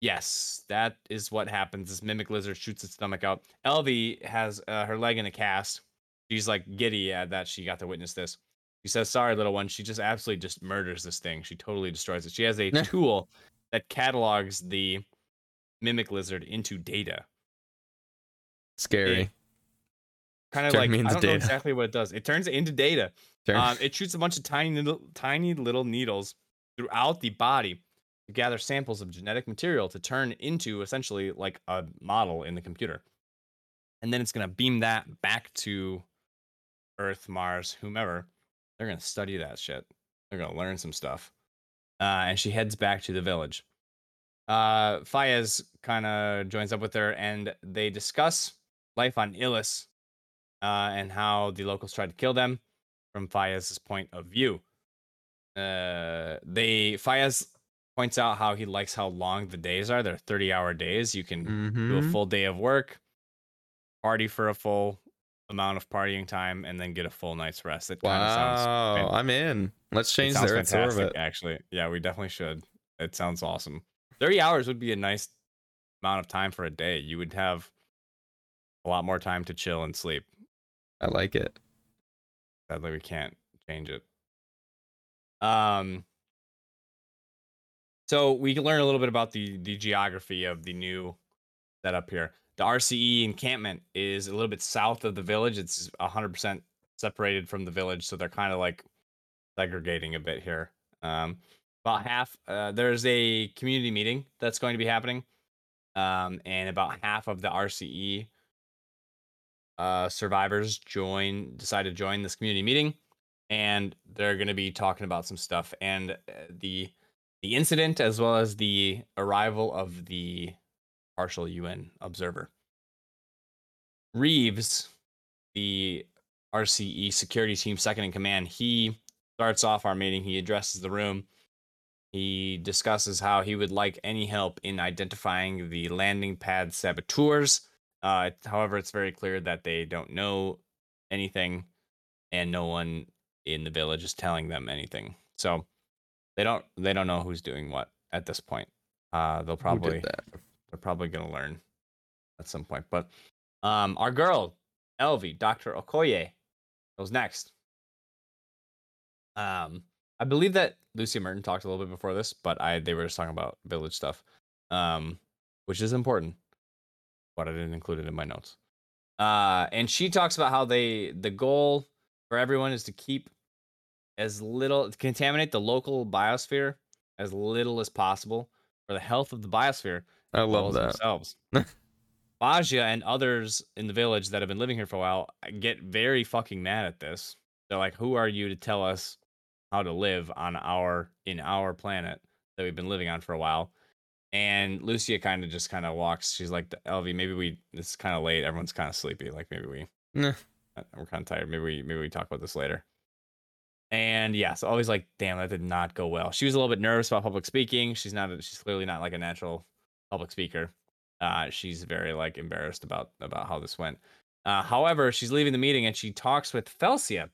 yes, that is what happens. This mimic lizard shoots its stomach out. Elvi has uh, her leg in a cast. She's like giddy at that she got to witness this. She says, "Sorry, little one." She just absolutely just murders this thing. She totally destroys it. She has a tool that catalogs the mimic lizard into data. Scary. Kind of Turn like I don't know exactly what it does. It turns it into data. Um, (laughs) it shoots a bunch of tiny little, tiny little needles throughout the body to gather samples of genetic material to turn into essentially like a model in the computer. And then it's gonna beam that back to Earth, Mars, whomever. They're gonna study that shit. They're gonna learn some stuff. Uh, and she heads back to the village. Uh, Fayez kind of joins up with her, and they discuss life on Ilus uh, and how the locals tried to kill them from Fayez's point of view. Uh, they Fayez points out how he likes how long the days are. They're 30 hour days. You can do a Mhm. full day of work, party for a full amount of partying time, and then get a full night's rest. It kind of sounds Wow, fan- I'm in. Let's change the sounds Earth's orbit. Actually, yeah, we definitely should. It sounds awesome. 30 hours would be a nice amount of time for a day. You would have a lot more time to chill and sleep. I like it. Sadly, we can't change it. Um. So we can learn a little bit about the the geography of the new setup here. The RCE encampment is a little bit south of the village. It's 100% separated from the village, so they're kind of like segregating a bit here. Um, about half. Uh, there's a community meeting that's going to be happening, um, and about half of the RCE uh, survivors join decide to join this community meeting and they're going to be talking about some stuff and uh, the the incident as well as the arrival of the partial UN observer. Reeves, the RCE security team second in command, he starts off our meeting. He addresses the room. He discusses how he would like any help in identifying the landing pad saboteurs. Uh, however, it's very clear that they don't know anything, and no one in the village is telling them anything. So they don't they don't know who's doing what at this point. Uh, they'll probably? They're probably gonna learn at some point. But um, our girl Elvi, Doctor Okoye, goes next. Um, I believe that Lucy Merton talked a little bit before this, but I they were just talking about village stuff, um, which is important, but I didn't include it in my notes. Uh, and she talks about how they the goal for everyone is to keep as little contaminate the local biosphere as little as possible for the health of the biosphere I love that. themselves. (laughs) Basia and others in the village that have been living here for a while get very fucking mad at this. They're like, "Who are you to tell us how to live on our in our planet that we've been living on for a while. And Lucia kind of just kind of walks. She's like, "Elvi, maybe we. It's kind of late. Everyone's kind of sleepy. Like maybe we. Nah. We're kind of tired. Maybe we maybe we talk about this later." And yeah, so always like, damn, that did not go well. She was a little bit nervous about public speaking. She's not. She's clearly not like a natural public speaker. Uh, she's very like embarrassed about about how this went. Uh, however, she's leaving the meeting and she talks with Felcia.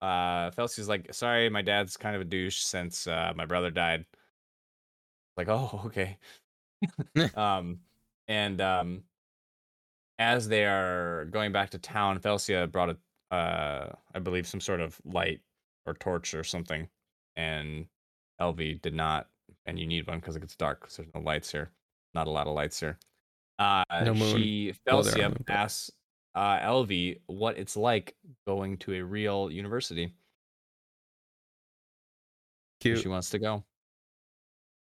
Uh, Felcia's like, sorry, my dad's kind of a douche since uh, my brother died. Like, oh, (laughs) okay. (laughs) um, and um, as they are going back to town, Felcia brought a, uh, I believe, some sort of light or torch or something, and Elvi did not. And you need one because it gets dark because there's no lights here. Not a lot of lights here. Uh, No she Felcia moon, asks uh, Elvi what it's like going to a real university. Cute. She wants to go.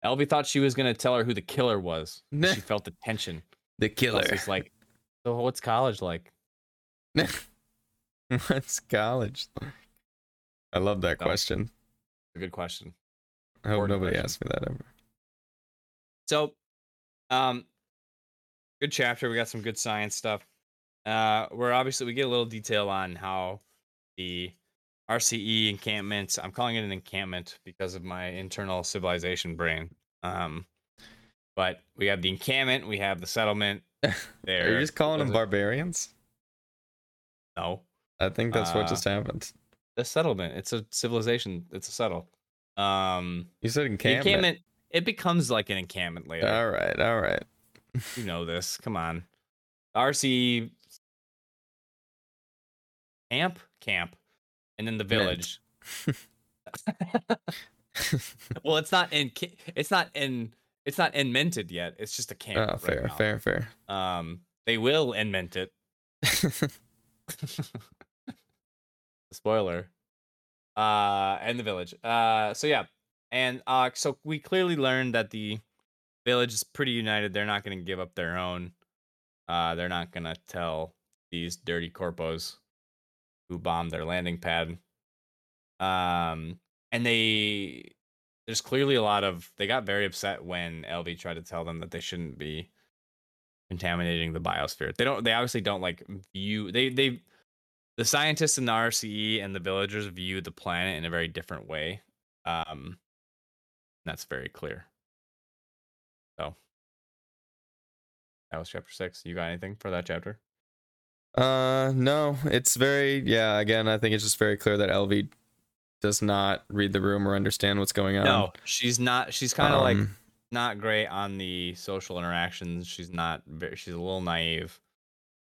Elvi thought she was gonna tell her who the killer was. She (laughs) felt the tension. The killer. It's like, so what's college like? (laughs) What's college? like? I love that Oh. question. A good question. I hope Important nobody question. asks me that ever. So, um, good chapter. We got some good science stuff. Uh, we're obviously we get a little detail on how the RCE encampments. I'm calling it an encampment because of my internal civilization brain. Um, but we have the encampment. We have the settlement. There. (laughs) Are you just calling them barbarians? No, I think that's what Uh, just happened. the settlement. It's a civilization. It's a settle. Um, You said encampment. encampment. It becomes like an encampment later. All right, all right. You know this. Come on. RC camp, camp, and then the village. (laughs) (laughs) well, it's not in. It's not in. It's not invented yet. It's just a camp. Oh, right fair, now. fair, fair. Um, they will invent it. (laughs) Spoiler. Uh, and the village. Uh, so yeah, and uh, so we clearly learned that the village is pretty united. They're not going to give up their own. Uh, they're not going to tell these dirty corpos who bombed their landing pad. Um, and they there's clearly a lot of they got very upset when Elvi tried to tell them that they shouldn't be contaminating the biosphere. They don't. They obviously don't like view. They they the scientists in the RCE and the villagers view the planet in a very different way. Um, that's very clear. So that was chapter six. You got anything for that chapter? uh, no, it's very yeah. Again, I think it's just very clear that Elvi does not read the room or understand what's going on. no, she's not. She's kind of like Um, not great on the social interactions. She's not. Very, she's a little naive.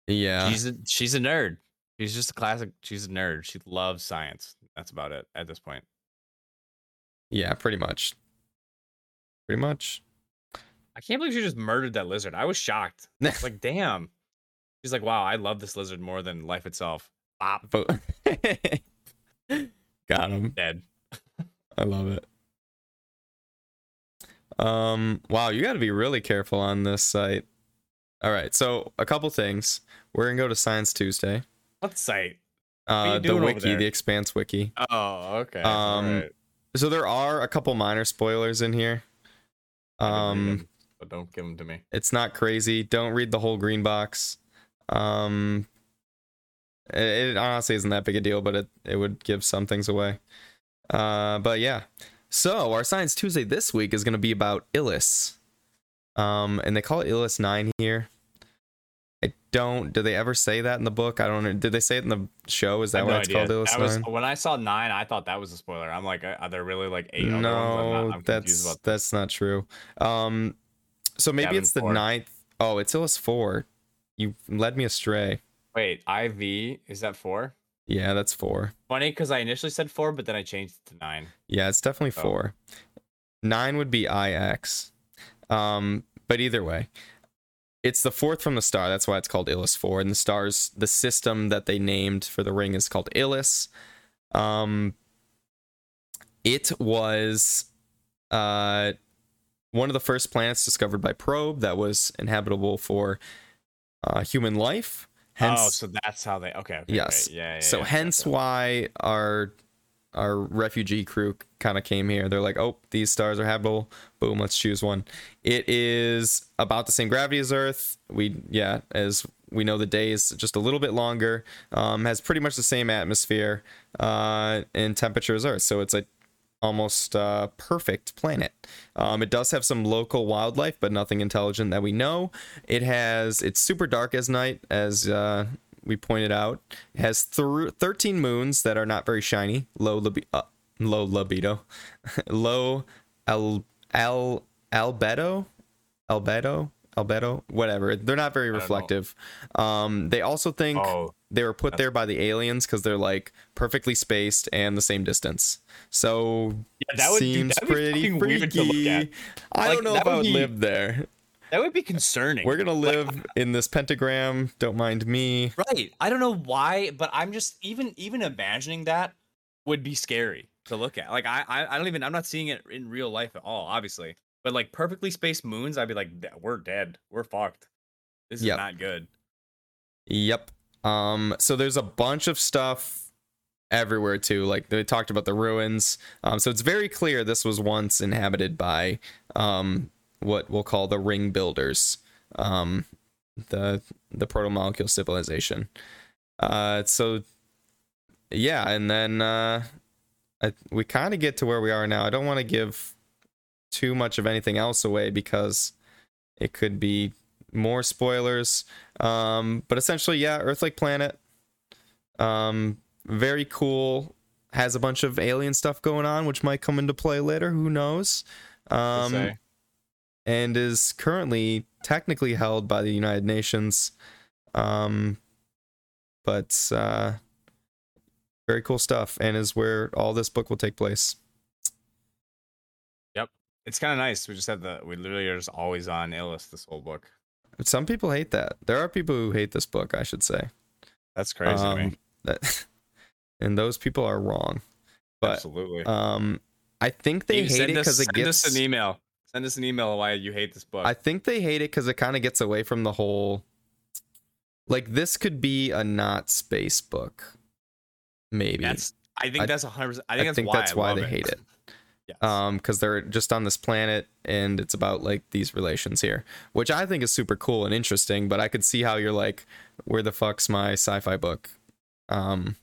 yeah. She's a, she's a nerd. She's just a classic. She's a nerd. She loves science. That's about it at this point. Yeah, pretty much. Pretty much. I can't believe she just murdered that lizard. I was shocked. (laughs) It's like, damn. She's like, wow, I love this lizard more than life itself. Bop, (laughs) got him. dead. I love it. Um, wow, you got to be really careful on this site. All right, so a couple things. We're gonna go to Science Tuesday. What site? Uh, the wiki, the Expanse wiki. Oh, okay. Um, alright. So there are a couple minor spoilers in here. I didn't read Um, but don't give them to me. it's not crazy. Don't read the whole green box. Um, it, it honestly isn't that big a deal, but it it would give some things away. Uh, but yeah. So our Science Tuesday this week is going to be about Ilus. Um, and they call it Ilus Nine here. I don't. Did they ever say that in the book? I don't know. Did they say it in the show? Is that no it's idea. called That was, when I saw nine, I thought that was a spoiler. I'm like, are there really like eight? I'm, No, not, I'm that's about that's not true. Um, so maybe it's the four. ninth. Oh, it's Ilus four. You led me astray. Wait, IV is that four? Yeah, that's four. Funny because I initially said four, but then I changed it to nine. Yeah, it's definitely Oh. four. Nine would be IX. Um, but either way, it's the fourth from the star. That's why it's called Ilus four. And the stars, the system that they named for the ring is called Ilus. Um, it was uh one of the first planets discovered by probe that was inhabitable for uh, human life. Hence, oh, so that's how they. Okay. okay Yes. okay, Yeah. yeah so yeah, hence why our our refugee crew kind of came here. They're like, oh, these stars are habitable. Boom, let's choose one. It is about the same gravity as Earth. We yeah, as we know, the day is just a little bit longer. Um, has pretty much the same atmosphere uh, and temperature as Earth. So it's a almost uh, perfect planet. Um, it does have some local wildlife, but nothing intelligent that we know. It has it's super dark as night, as uh, we pointed out. It has th- 13 moons that are not very shiny, low libi- uh, low libido, (laughs) low al al albedo, albedo, albedo, whatever. They're not very reflective. Um, they also think Oh, they were put there by the aliens because they're like perfectly spaced and the same distance. So yeah, that would dude, seems that'd pretty fucking weird to look freaky. I Like, don't know if I would would be- live there. That would be concerning. We're gonna live in this pentagram. Don't mind me. Right. I don't know why, but I'm just even even imagining that would be scary to look at. Like I I, I don't even I'm not seeing it in real life at all, obviously. But like perfectly spaced moons, I'd be like, we're dead. We're fucked. This is Yep. not good. Yep. Um. So there's a bunch of stuff everywhere too. Like they talked about the ruins. Um. So it's very clear this was once inhabited by um what we'll call the ring builders. Um. The the proto molecule civilization. Uh. So. Yeah, and then uh, I, we kind of get to where we are now. I don't want to give too much of anything else away because it could be more spoilers. Um, but essentially, yeah, Earth-like planet. Um, very cool. Has a bunch of alien stuff going on, which might come into play later. Who knows? Um. And is currently technically held by the United Nations. Um, but uh, very cool stuff, and is where all this book will take place. Yep, it's kind of nice. We just had the we literally are just always on Ilus this whole book. Some people hate that. There are people who hate this book, I should say. That's crazy to me. Um, that, (laughs) and those people are wrong. But Absolutely. um, I think they You hate it because it send gets. us an email. Send us an email why you hate this book. I think they hate it because it kind of gets away from the whole. Like this could be a not space book, maybe. that's I think I- that's a hundred percent. I I think that's think why, that's why they hate it. (laughs) Yes. Um, because they're just on this planet and it's about like these relations here, which I think is super cool and interesting. But I could see how you're like, where the fuck's my sci-fi book? Um,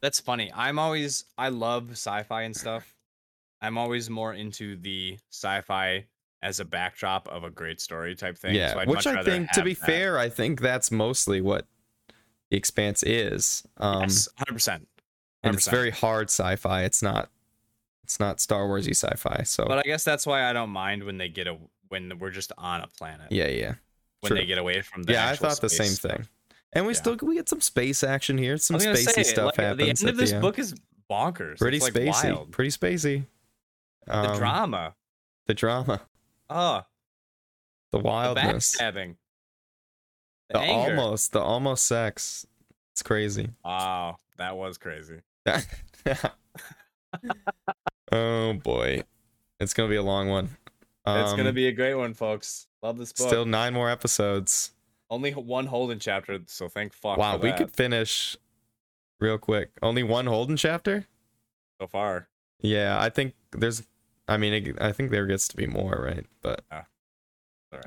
That's funny. I'm always I love sci-fi and stuff. I'm always more into the sci-fi as a backdrop of a great story type thing. yeah, so which I think, to be that. fair, I think that's mostly what the Expanse is. Um, yes, hundred percent. and it's very hard sci-fi. It's not, it's not Star Warsy sci-fi. So But I guess that's why I don't mind when they get a when we're just on a planet. yeah, yeah, when true. they get away from the yeah. I thought the same stuff. thing. And we Yeah. still we get some space action here. Some I was gonna spacey say, stuff like, happens. The end of this end. book is bonkers. pretty it's, like, spacey. wild. Pretty spacey. The Um, drama. The drama. Oh, The the wildness. backstabbing. The, The almost. The almost sex. It's crazy. Wow, that was crazy. (laughs) oh boy. It's gonna be a long one. it's gonna Um, be a great one, folks. Love this book. still nine more episodes. Only one Holden chapter, so thank fuck. Wow, we could finish real quick. Only one Holden chapter? so far. Yeah, I think there's I mean, it, I think there gets to be more, right? But right.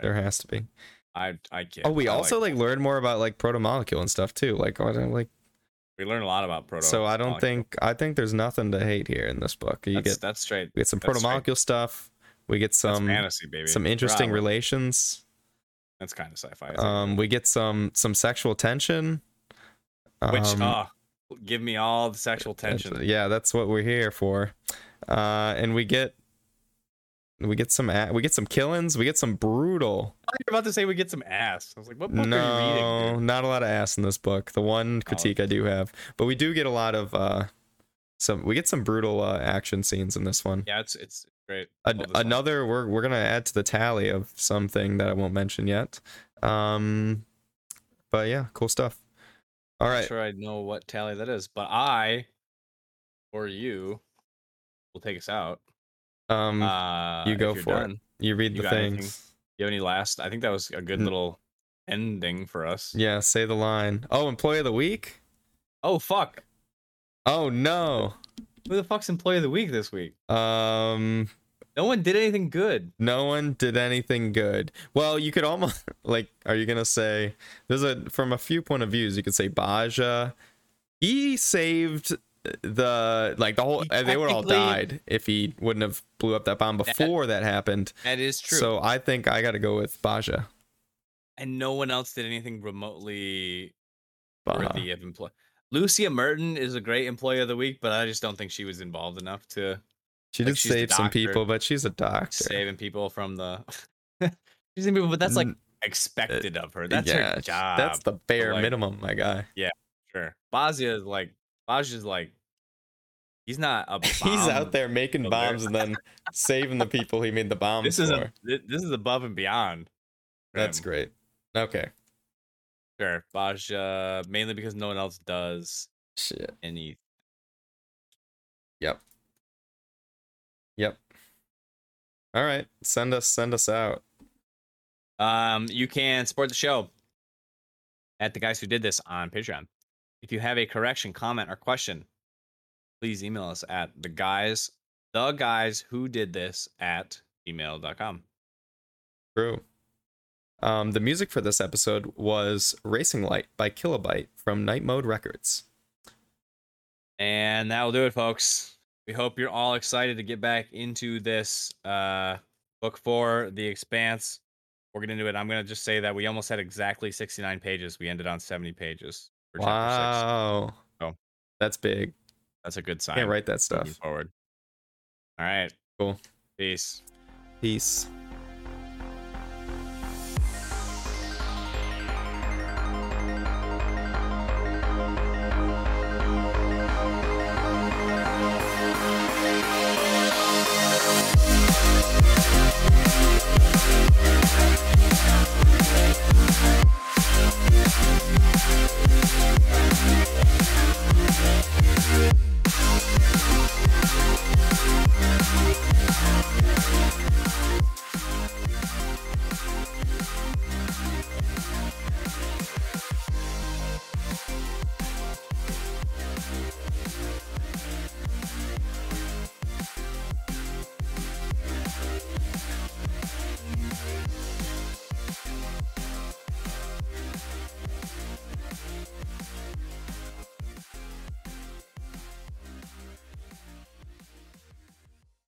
there has to be. I I can't. Oh, we I also like, like learn more about like proto molecule and stuff too. Like, what- like we learn a lot about proto. so I don't think I think there's nothing to hate here in this book. You that's, get that's straight. we get some proto molecule stuff. We get That's some fantasy, baby. some interesting out. relations. That's kind of sci-fi. Um, we get some some sexual tension. Which Um, uh, give me all the sexual tension. Yeah, that's what we're here for. Uh, and we get we get some a- we get some killings. We get some brutal. I was about to say we get some ass. I was like, what book are you reading? No, not a lot of ass in this book. The one critique I do have, but we do get a lot of uh, some. We get some brutal uh, action scenes in this one. Yeah, it's it's great. An- Love this one. another we're we're gonna add to the tally of something that I won't mention yet. Um, but yeah, cool stuff. All right, sure I know what tally that is, but I or you will take us out. Um, Uh, you go for it. you read you the got anything? things. You have any last? I think that was a good N- little ending for us. Yeah, say the line. Oh, employee of the week. Oh fuck! Oh no. Who the fuck's employee of the week this week? Um, No one did anything good. no one did anything good. Well, you could almost (laughs) like. Are you gonna say there's a from a few point of views? You could say Basia. He saved the like the whole. They would all died if he wouldn't have blew up that bomb before that happened. That is true. So I think I got to go with Basia. and no one else did anything remotely Basia. worthy of employee. Lucia Merton is a great employee of the week, but I just don't think she was involved enough to She like, did save some people, but she's a doctor. saving people from the. (laughs) she's saving people, but that's like mm. expected of her. Uh, that's yeah, her job. That's the bare like- minimum, my guy. Yeah, sure. Basia is like Basia's like he's not a. (laughs) He's out there making builder. bombs and then saving the people he made the (laughs) bombs This is for. a, this is above and beyond. That's him. great. Okay. Sure, Basia mainly because no one else does Shit. any. Yep. Yep. All right. Send us send us out. Um, you can support the show at the guys who did this on Patreon. If you have a correction, comment, or question, please email us at the guys, the guys who did this at gmail.com. True. Um, the music for this episode was Racing Light by Kilobyte from Night Mode Records. And that will do it, folks. We hope you're all excited to get back into this uh, book for The Expanse. We're going to do it. I'm going to just say that we almost had exactly 69 pages. We ended on 70 pages for chapter six. Wow. Oh. That's big. That's a good sign. Can't write that moving stuff. forward. All right. Cool. Peace. Peace.